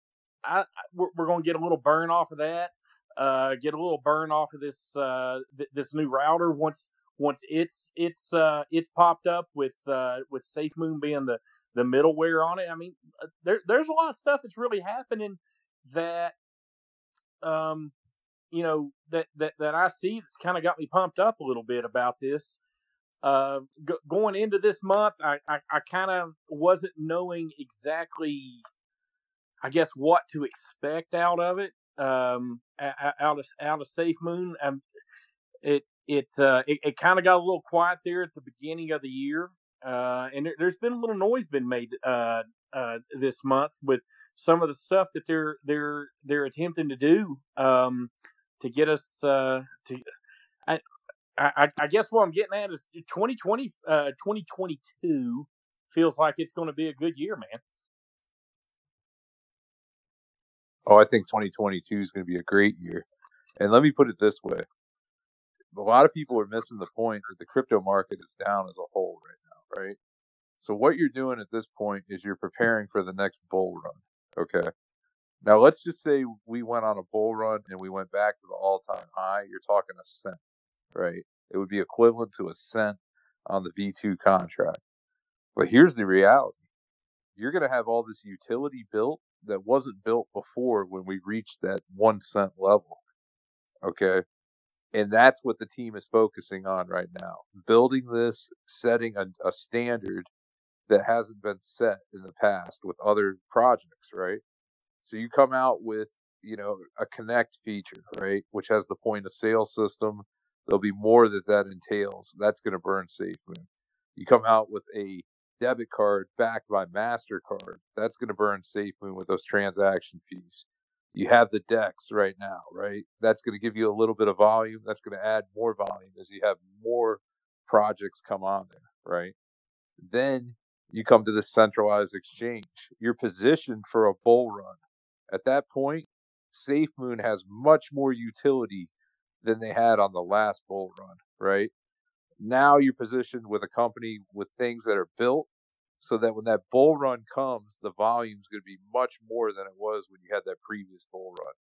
Speaker 19: I, I we're, we're going to get a little burn off of that. Uh, get a little burn off of this uh th- this new router once once it's it's uh it's popped up with uh with SafeMoon being the the middleware on it. I mean, uh, there there's a lot of stuff that's really happening that um you know that that that I see that's kind of got me pumped up a little bit about this. Uh, g- going into this month, I I, I kind of wasn't knowing exactly, I guess, what to expect out of it. Um, out of out of Safe Moon, um, it it uh, it, it kind of got a little quiet there at the beginning of the year, uh, and there, there's been a little noise been made uh, uh, this month with some of the stuff that they're they're they're attempting to do um, to get us uh, to. I, I, I guess what I'm getting at is 2020, uh, 2022 feels like it's going to be a good year, man.
Speaker 1: Oh, I think 2022 is going to be a great year. And let me put it this way: a lot of people are missing the point that the crypto market is down as a whole right now, right? So what you're doing at this point is you're preparing for the next bull run. Okay. Now let's just say we went on a bull run and we went back to the all-time high. You're talking a cent, right? It would be equivalent to a cent on the V2 contract. But here's the reality. You're going to have all this utility built that wasn't built before when we reached that 1 cent level. Okay? And that's what the team is focusing on right now. Building this, setting a, a standard that hasn't been set in the past with other projects, right? So you come out with, you know, a connect feature, right, which has the point of sale system. There'll be more that that entails. That's going to burn SafeMoon. You come out with a debit card backed by Mastercard. That's going to burn SafeMoon with those transaction fees. You have the Dex right now, right? That's going to give you a little bit of volume. That's going to add more volume as you have more projects come on there, right? Then you come to the centralized exchange. You're positioned for a bull run. At that point, SafeMoon has much more utility than they had on the last bull run, right? Now you're positioned with a company with things that are built so that when that bull run comes, the volume's going to be much more than it was when you had that previous bull run.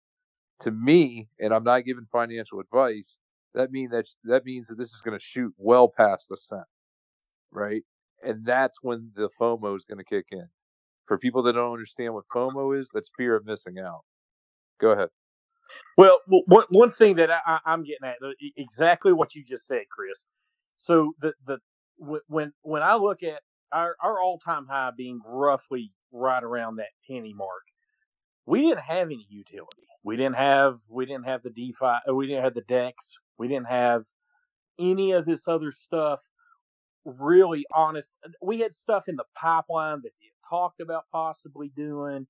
Speaker 1: To me, and I'm not giving financial advice, that mean that that means that this is going to shoot well past a cent, right? And that's when the FOMO is going to kick in. For people that don't understand what FOMO is, that's fear of missing out. Go ahead.
Speaker 19: Well, one one thing that I, I'm getting at uh, exactly what you just said, Chris. So the the when when I look at our our all time high being roughly right around that penny mark, we didn't have any utility. We didn't have we didn't have the DeFi. uh, We didn't have the Dex. We didn't have any of this other stuff. Really honest. We had stuff in the pipeline that they talked about possibly doing.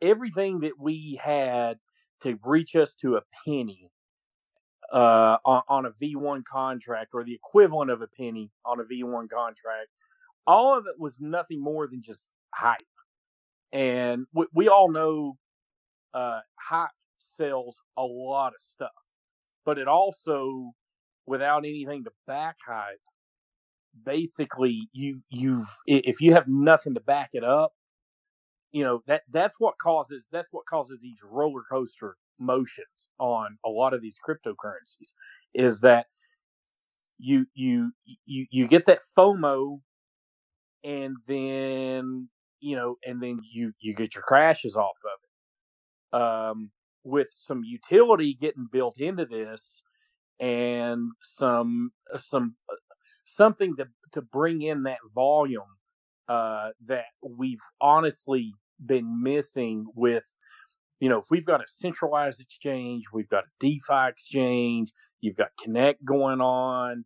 Speaker 19: Everything that we had to reach us to a penny uh, on, on a V1 contract or the equivalent of a penny on a V1 contract, all of it was nothing more than just hype. And we, we all know uh, hype sells a lot of stuff, but it also, without anything to back hype, basically you you've if you have nothing to back it up, you know that that's what causes that's what causes these roller coaster motions on a lot of these cryptocurrencies is that you you you you get that FOMO and then you know and then you you get your crashes off of it. Um with some utility getting built into this and some some uh, something to to bring in that volume uh, that we've honestly been missing with you know if we've got a centralized exchange we've got a defi exchange you've got connect going on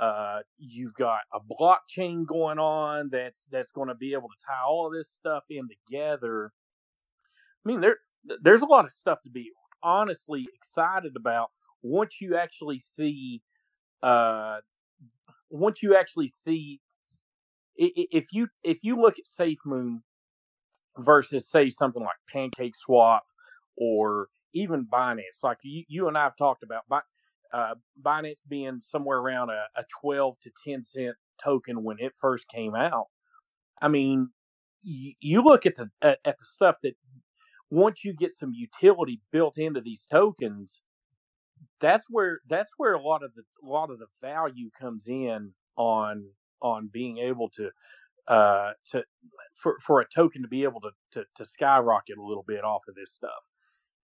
Speaker 19: uh, you've got a blockchain going on that's that's going to be able to tie all this stuff in together. I mean there there's a lot of stuff to be honestly excited about once you actually see uh once you actually see if you if you look at SafeMoon versus say something like Pancake Swap or even Binance, like you, you and I have talked about, uh, Binance being somewhere around a, a 12 to 10 cent token when it first came out. I mean, you, you look at the at, at the stuff that once you get some utility built into these tokens, that's where that's where a lot of the a lot of the value comes in on on being able to uh to for for a token to be able to to, to skyrocket a little bit off of this stuff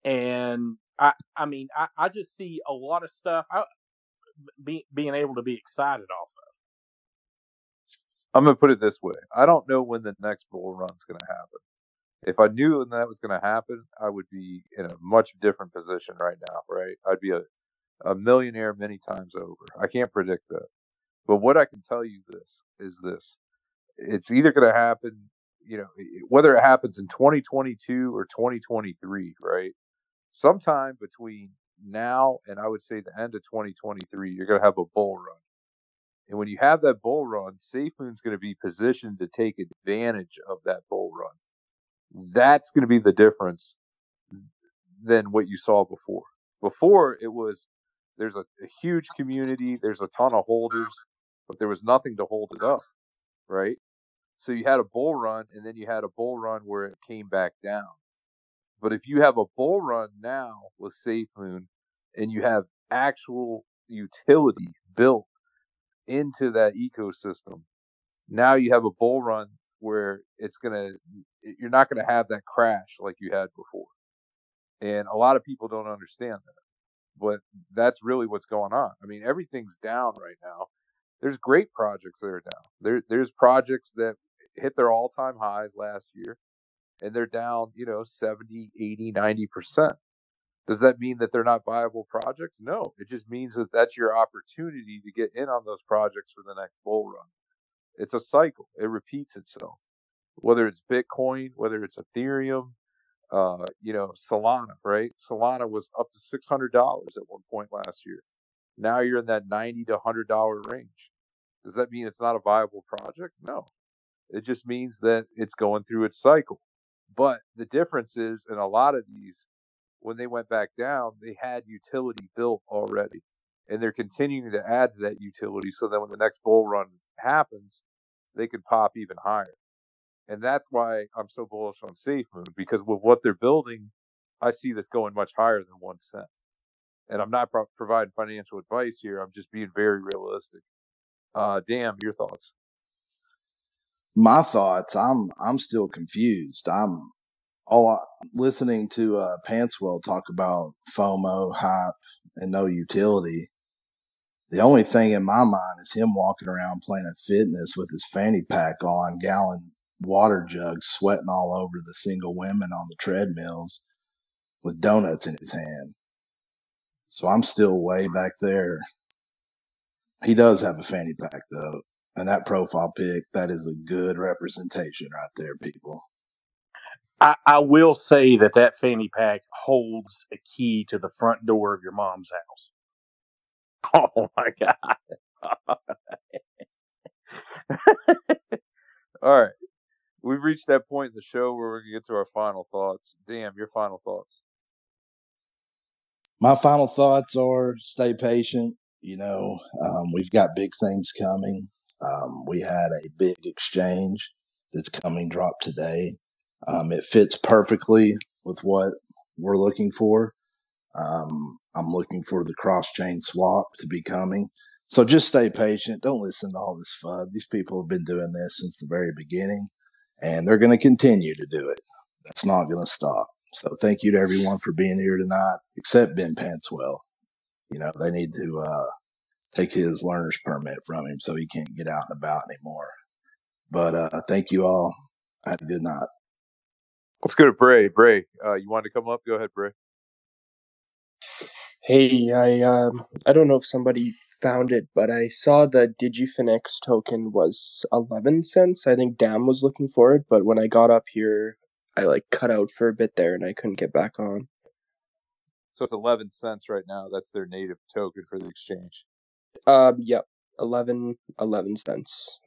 Speaker 19: and i i mean i, I just see a lot of stuff I, be, being able to be excited off of
Speaker 1: I'm gonna put it this way: I don't know when the next bull run's gonna happen. If I knew when that was gonna happen, I would be in a much different position right now. Right? I'd be a a millionaire many times over. I can't predict that. But what I can tell you this is this. It's either going to happen, you know, whether it happens in 2022 or 2023, right? Sometime between now and I would say the end of 2023, you're going to have a bull run. And when you have that bull run, SafeMoon's going to be positioned to take advantage of that bull run. That's going to be the difference than what you saw before. Before it was there's a, a huge community, there's a ton of holders, but there was nothing to hold it up, right? So you had a bull run, and then you had a bull run where it came back down. But if you have a bull run now with SafeMoon, and you have actual utility built into that ecosystem, now you have a bull run where it's gonna, you're not gonna have that crash like you had before. And a lot of people don't understand that but that's really what's going on. I mean, everything's down right now. There's great projects that are down. There, there's projects that hit their all-time highs last year, and they're down, you know, 70, 80, 90%. Does that mean that they're not viable projects? No. It just means that that's your opportunity to get in on those projects for the next bull run. It's a cycle. It repeats itself. Whether it's Bitcoin, whether it's Ethereum, uh, you know, Solana, right? Solana was up to six hundred dollars at one point last year. Now you're in that ninety to hundred dollar range. Does that mean it's not a viable project? No. It just means that it's going through its cycle. But the difference is in a lot of these, when they went back down, they had utility built already. And they're continuing to add to that utility so that when the next bull run happens, they can pop even higher and that's why I'm so bullish on SafeMoon because with what they're building, I see this going much higher than one cent. And I'm not pro- providing financial advice here. I'm just being very realistic. Uh, damn, your thoughts?
Speaker 2: My thoughts. I'm I'm still confused. I'm all listening to uh, Pantswell talk about FOMO, hype, and no utility. The only thing in my mind is him walking around Planet Fitness with his fanny pack on, gallon water jugs, sweating all over the single women on the treadmills with donuts in his hand. So I'm still way back there. He does have a fanny pack though. And that profile pic, that is a good representation right there, people.
Speaker 19: I, I will say that that fanny pack holds a key to the front door of your mom's house.
Speaker 1: Oh my god! All right, we've reached that point in the show where we're gonna get to our final thoughts. Damn, your final thoughts.
Speaker 2: My final thoughts are stay patient. You know, um, we've got big things coming. Um, we had a big exchange that's coming drop today. Um, it fits perfectly with what we're looking for. Um, I'm looking for the cross chain swap to be coming. So just stay patient. Don't listen to all this FUD. These people have been doing this since the very beginning and they're going to continue to do it. That's not going to stop. So thank you to everyone for being here tonight, except Ben Pantswell. You know, they need to uh, take his learner's permit from him so he can't get out and about anymore. But uh, thank you all. Have a good night.
Speaker 1: Let's go to Bray. Bray, uh, you wanted to come up? Go ahead, Bray.
Speaker 20: Hey, I um I don't know if somebody found it, but I saw the DigiFinex token was 11 cents. I think Dam was looking for it, but when I got up here, I like cut out for a bit there and I couldn't get back on.
Speaker 1: So it's 11 cents right now. That's their native token for the exchange.
Speaker 20: Um, yep, 11 11 cents.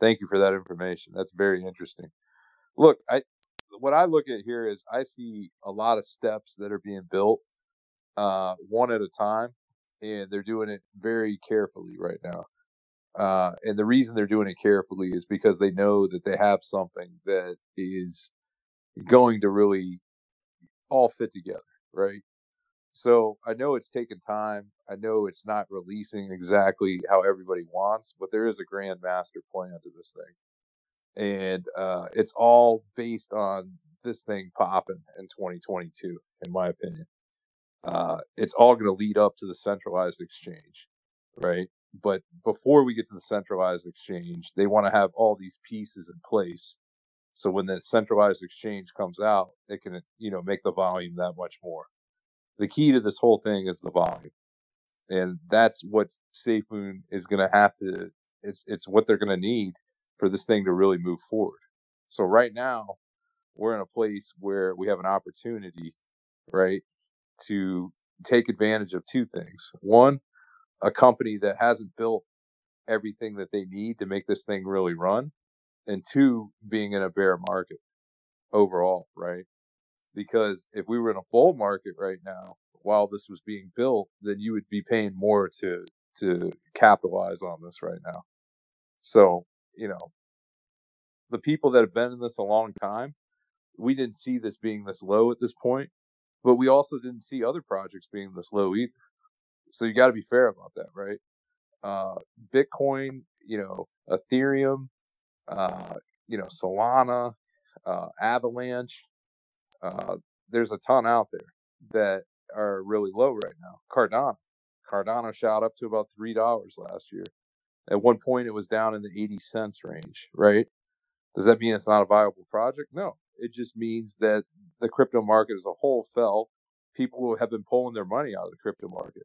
Speaker 1: Thank you for that information. That's very interesting. Look, I what I look at here is I see a lot of steps that are being built uh, one at a time, and they're doing it very carefully right now. Uh, and the reason they're doing it carefully is because they know that they have something that is going to really all fit together, right? So I know it's taken time. I know it's not releasing exactly how everybody wants, but there is a grand master plan to this thing. And uh, it's all based on this thing popping in 2022, in my opinion. Uh, it's all going to lead up to the centralized exchange, right? But before we get to the centralized exchange, they want to have all these pieces in place. So when the centralized exchange comes out, it can, you know, make the volume that much more. The key to this whole thing is the volume. And that's what SafeMoon is going to have to, it's, it's what they're going to need for this thing to really move forward. So right now, we're in a place where we have an opportunity, right, to take advantage of two things. One, a company that hasn't built everything that they need to make this thing really run, and two, being in a bear market overall, right? Because if we were in a bull market right now, while this was being built, then you would be paying more to to capitalize on this right now. So, you know, the people that have been in this a long time, we didn't see this being this low at this point, but we also didn't see other projects being this low either. So you got to be fair about that, right? Uh, Bitcoin, you know, Ethereum, uh, you know, Solana, uh, Avalanche. Uh, there's a ton out there that are really low right now. Cardano, Cardano shot up to about three dollars last year. At one point, it was down in the eighty cents range. Right? Does that mean it's not a viable project? No. It just means that the crypto market as a whole fell. People have been pulling their money out of the crypto market.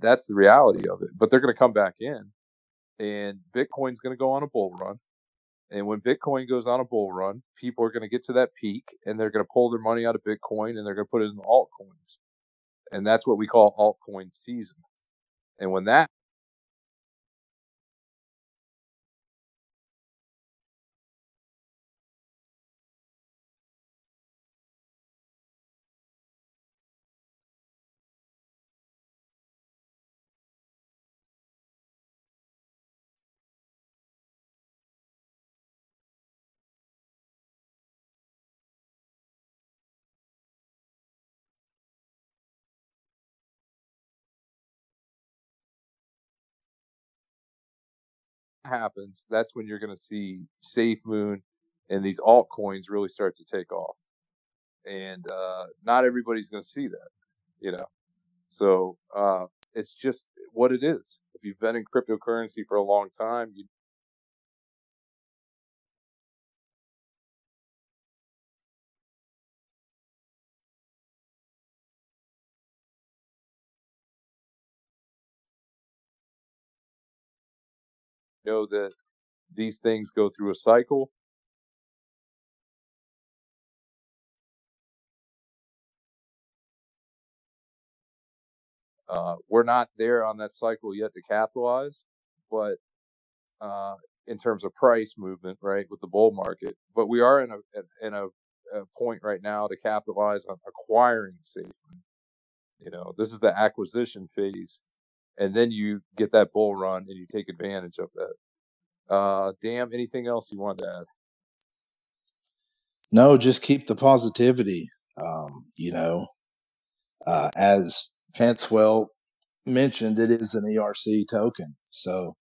Speaker 1: That's the reality of it. But they're going to come back in, and Bitcoin's going to go on a bull run. And when Bitcoin goes on a bull run, people are going to get to that peak and they're going to pull their money out of Bitcoin and they're going to put it in altcoins. And that's what we call altcoin season. And when that happens, that's when you're going to see Safe Moon and these altcoins really start to take off. And uh, not everybody's going to see that, you know. So uh, it's just what it is. If you've been in cryptocurrency for a long time, you know that these things go through a cycle. Uh, we're not there on that cycle yet to capitalize, but uh, in terms of price movement, right, with the bull market, but we are in a in a, a point right now to capitalize on acquiring SafeMoon. You know, this is the acquisition phase, and then you get that bull run and you take advantage of that. Uh, damn, anything else you want to add?
Speaker 2: No, just keep the positivity. Um, you know, uh, as Pantswell mentioned, it is an ERC token, so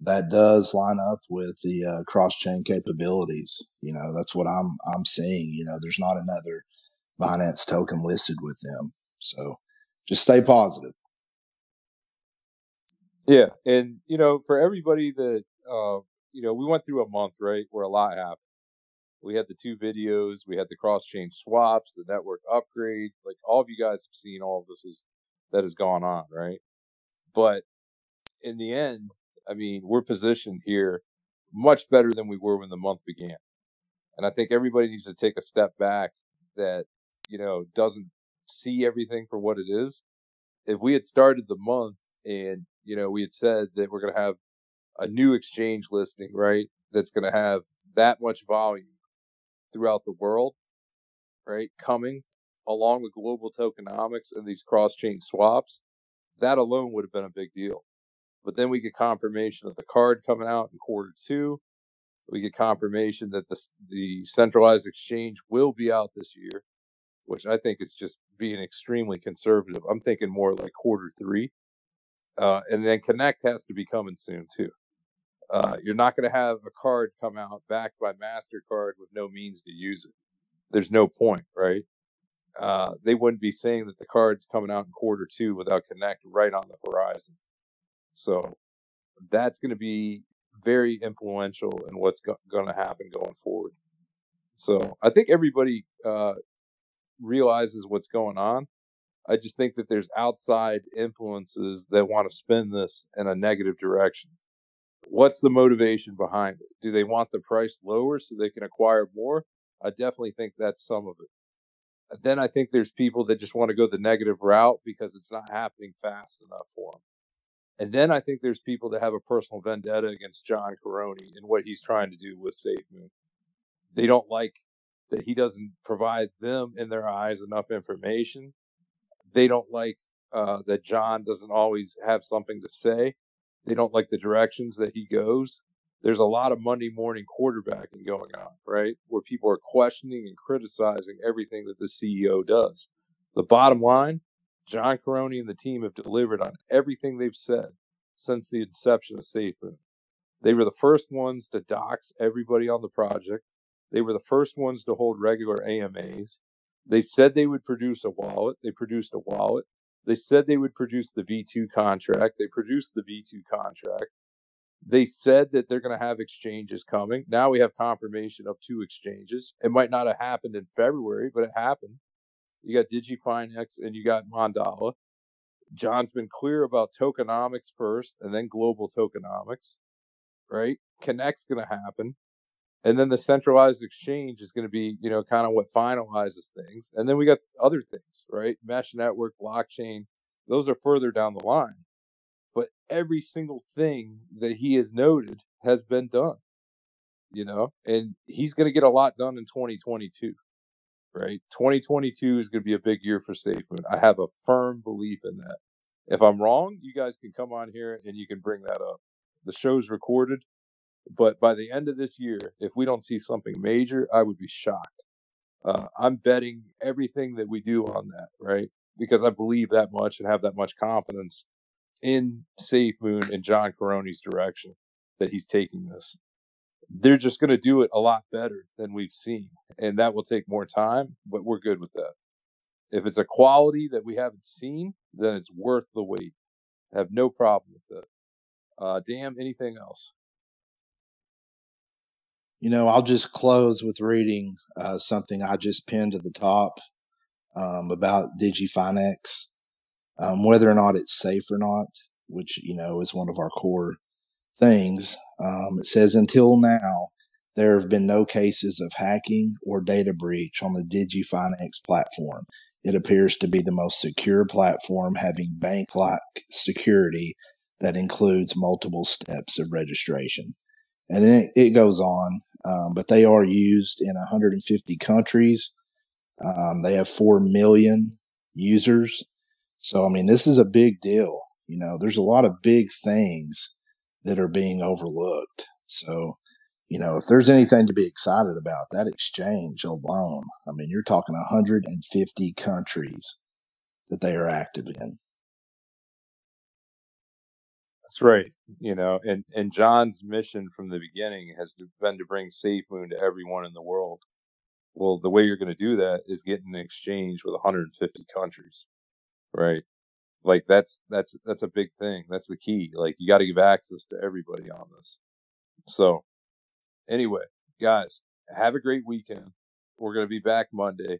Speaker 2: that does line up with the uh, cross chain capabilities. You know, that's what I'm I'm seeing. You know, there's not another Binance token listed with them. So just stay positive.
Speaker 1: Yeah, and you know, for everybody that uh, you know, we went through a month, right, where a lot happened. We had the two videos, we had the cross chain swaps, the network upgrade. Like all of you guys have seen all of this is that has gone on, right? But in the end, I mean, we're positioned here much better than we were when the month began. And I think everybody needs to take a step back that, you know, doesn't see everything for what it is. If we had started the month and, you know, we had said that we're going to have a new exchange listing, right? That's going to have that much volume throughout the world, right? Coming along with global tokenomics and these cross chain swaps, that alone would have been a big deal. But then we get confirmation of the card coming out in quarter two. We get confirmation that the the centralized exchange will be out this year, which I think is just being extremely conservative. I'm thinking more like quarter three, uh, and then Connect has to be coming soon too. Uh, you're not going to have a card come out backed by Mastercard with no means to use it. There's no point, right? Uh, they wouldn't be saying that the card's coming out in quarter two without Connect right on the horizon. So that's going to be very influential in what's go- going to happen going forward. So I think everybody uh, realizes what's going on. I just think that there's outside influences that want to spin this in a negative direction. What's the motivation behind it? Do they want the price lower so they can acquire more? I definitely think that's some of it. Uh, then I think there's people that just want to go the negative route because it's not happening fast enough for them. And then I think there's people that have a personal vendetta against John Karony and what he's trying to do with SafeMoon. They don't like that he doesn't provide them, in their eyes, enough information. They don't like uh, that John doesn't always have something to say. They don't like the directions that he goes. There's a lot of Monday morning quarterbacking going on, right? Where people are questioning and criticizing everything that the CEO does. The bottom line John Karony and the team have delivered on everything they've said since the inception of SafeMoon. They were the first ones to dox everybody on the project. They were the first ones to hold regular AMAs. They said they would produce a wallet. They produced a wallet. They said they would produce the V2 contract. They produced the V2 contract. They said that they're going to have exchanges coming. Now we have confirmation of two exchanges. It might not have happened in February, but it happened. You got DigiFinex and you got Mandala. John's been clear about tokenomics first and then global tokenomics, right? Connect's going to happen. And then the centralized exchange is going to be, you know, kind of what finalizes things. And then we got other things, right? Mesh network, blockchain, those are further down the line. But every single thing that he has noted has been done, you know, and he's going to get a lot done in 2022 right? 2022 is going to be a big year for SafeMoon. I have a firm belief in that. If I'm wrong, you guys can come on here and you can bring that up. The show's recorded, but by the end of this year, if we don't see something major, I would be shocked. Uh, I'm betting everything that we do on that, right? Because I believe that much and have that much confidence in Safe Moon and John Karony's direction that he's taking this they're just going to do it a lot better than we've seen. And that will take more time, but we're good with that. If it's a quality that we haven't seen, then it's worth the wait. I have no problem with it. Uh, damn, anything else?
Speaker 2: You know, I'll just close with reading uh, something I just pinned to the top um, about DigiFinex, um, whether or not it's safe or not, which, you know, is one of our core things. Um, it says until now, there have been no cases of hacking or data breach on the DigiFinex platform. It appears to be the most secure platform having bank like security that includes multiple steps of registration. And then it, it goes on, um, but they are used in 150 countries. Um, they have 4 million users. So, I mean, this is a big deal. You know, there's a lot of big things that are being overlooked. So, you know, if there's anything to be excited about, that exchange alone, I mean, you're talking 150 countries that they are active in.
Speaker 1: That's right. You know, and, and John's mission from the beginning has been to bring SafeMoon to everyone in the world. Well, the way you're going to do that is get an exchange with 150 countries, right? Like that's that's that's a big thing. That's the key. Like you got to give access to everybody on this. So, anyway, guys, have a great weekend. We're going to be back Monday.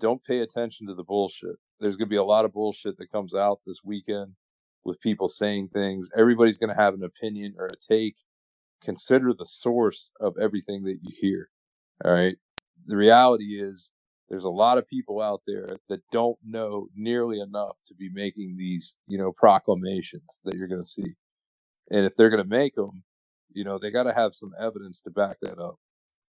Speaker 1: Don't pay attention to the bullshit. There's going to be a lot of bullshit that comes out this weekend with people saying things. Everybody's going to have an opinion or a take. Consider the source of everything that you hear. All right. The reality is there's a lot of people out there that don't know nearly enough to be making these, you know, proclamations that you're going to see. And if they're going to make them, you know, they got to have some evidence to back that up.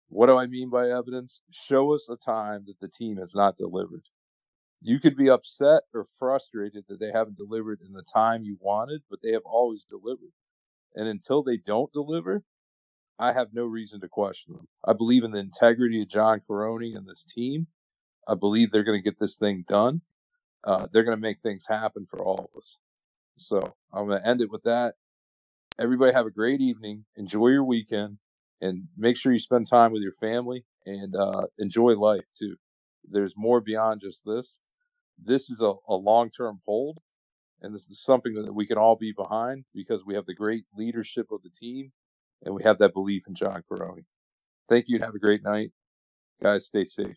Speaker 1: What do I mean by evidence? Show us a time that the team has not delivered. You could be upset or frustrated that they haven't delivered in the time you wanted, but they have always delivered. And until they don't deliver, I have no reason to question them. I believe in the integrity of John Karony and this team. I believe they're going to get this thing done. Uh, they're going to make things happen for all of us. So I'm going to end it with that. Everybody have a great evening. Enjoy your weekend and make sure you spend time with your family and uh, enjoy life too. There's more beyond just this. This is a, a long term hold, and this is something that we can all be behind because we have the great leadership of the team and we have that belief in John Karony. Thank you and have a great night. Guys, stay safe.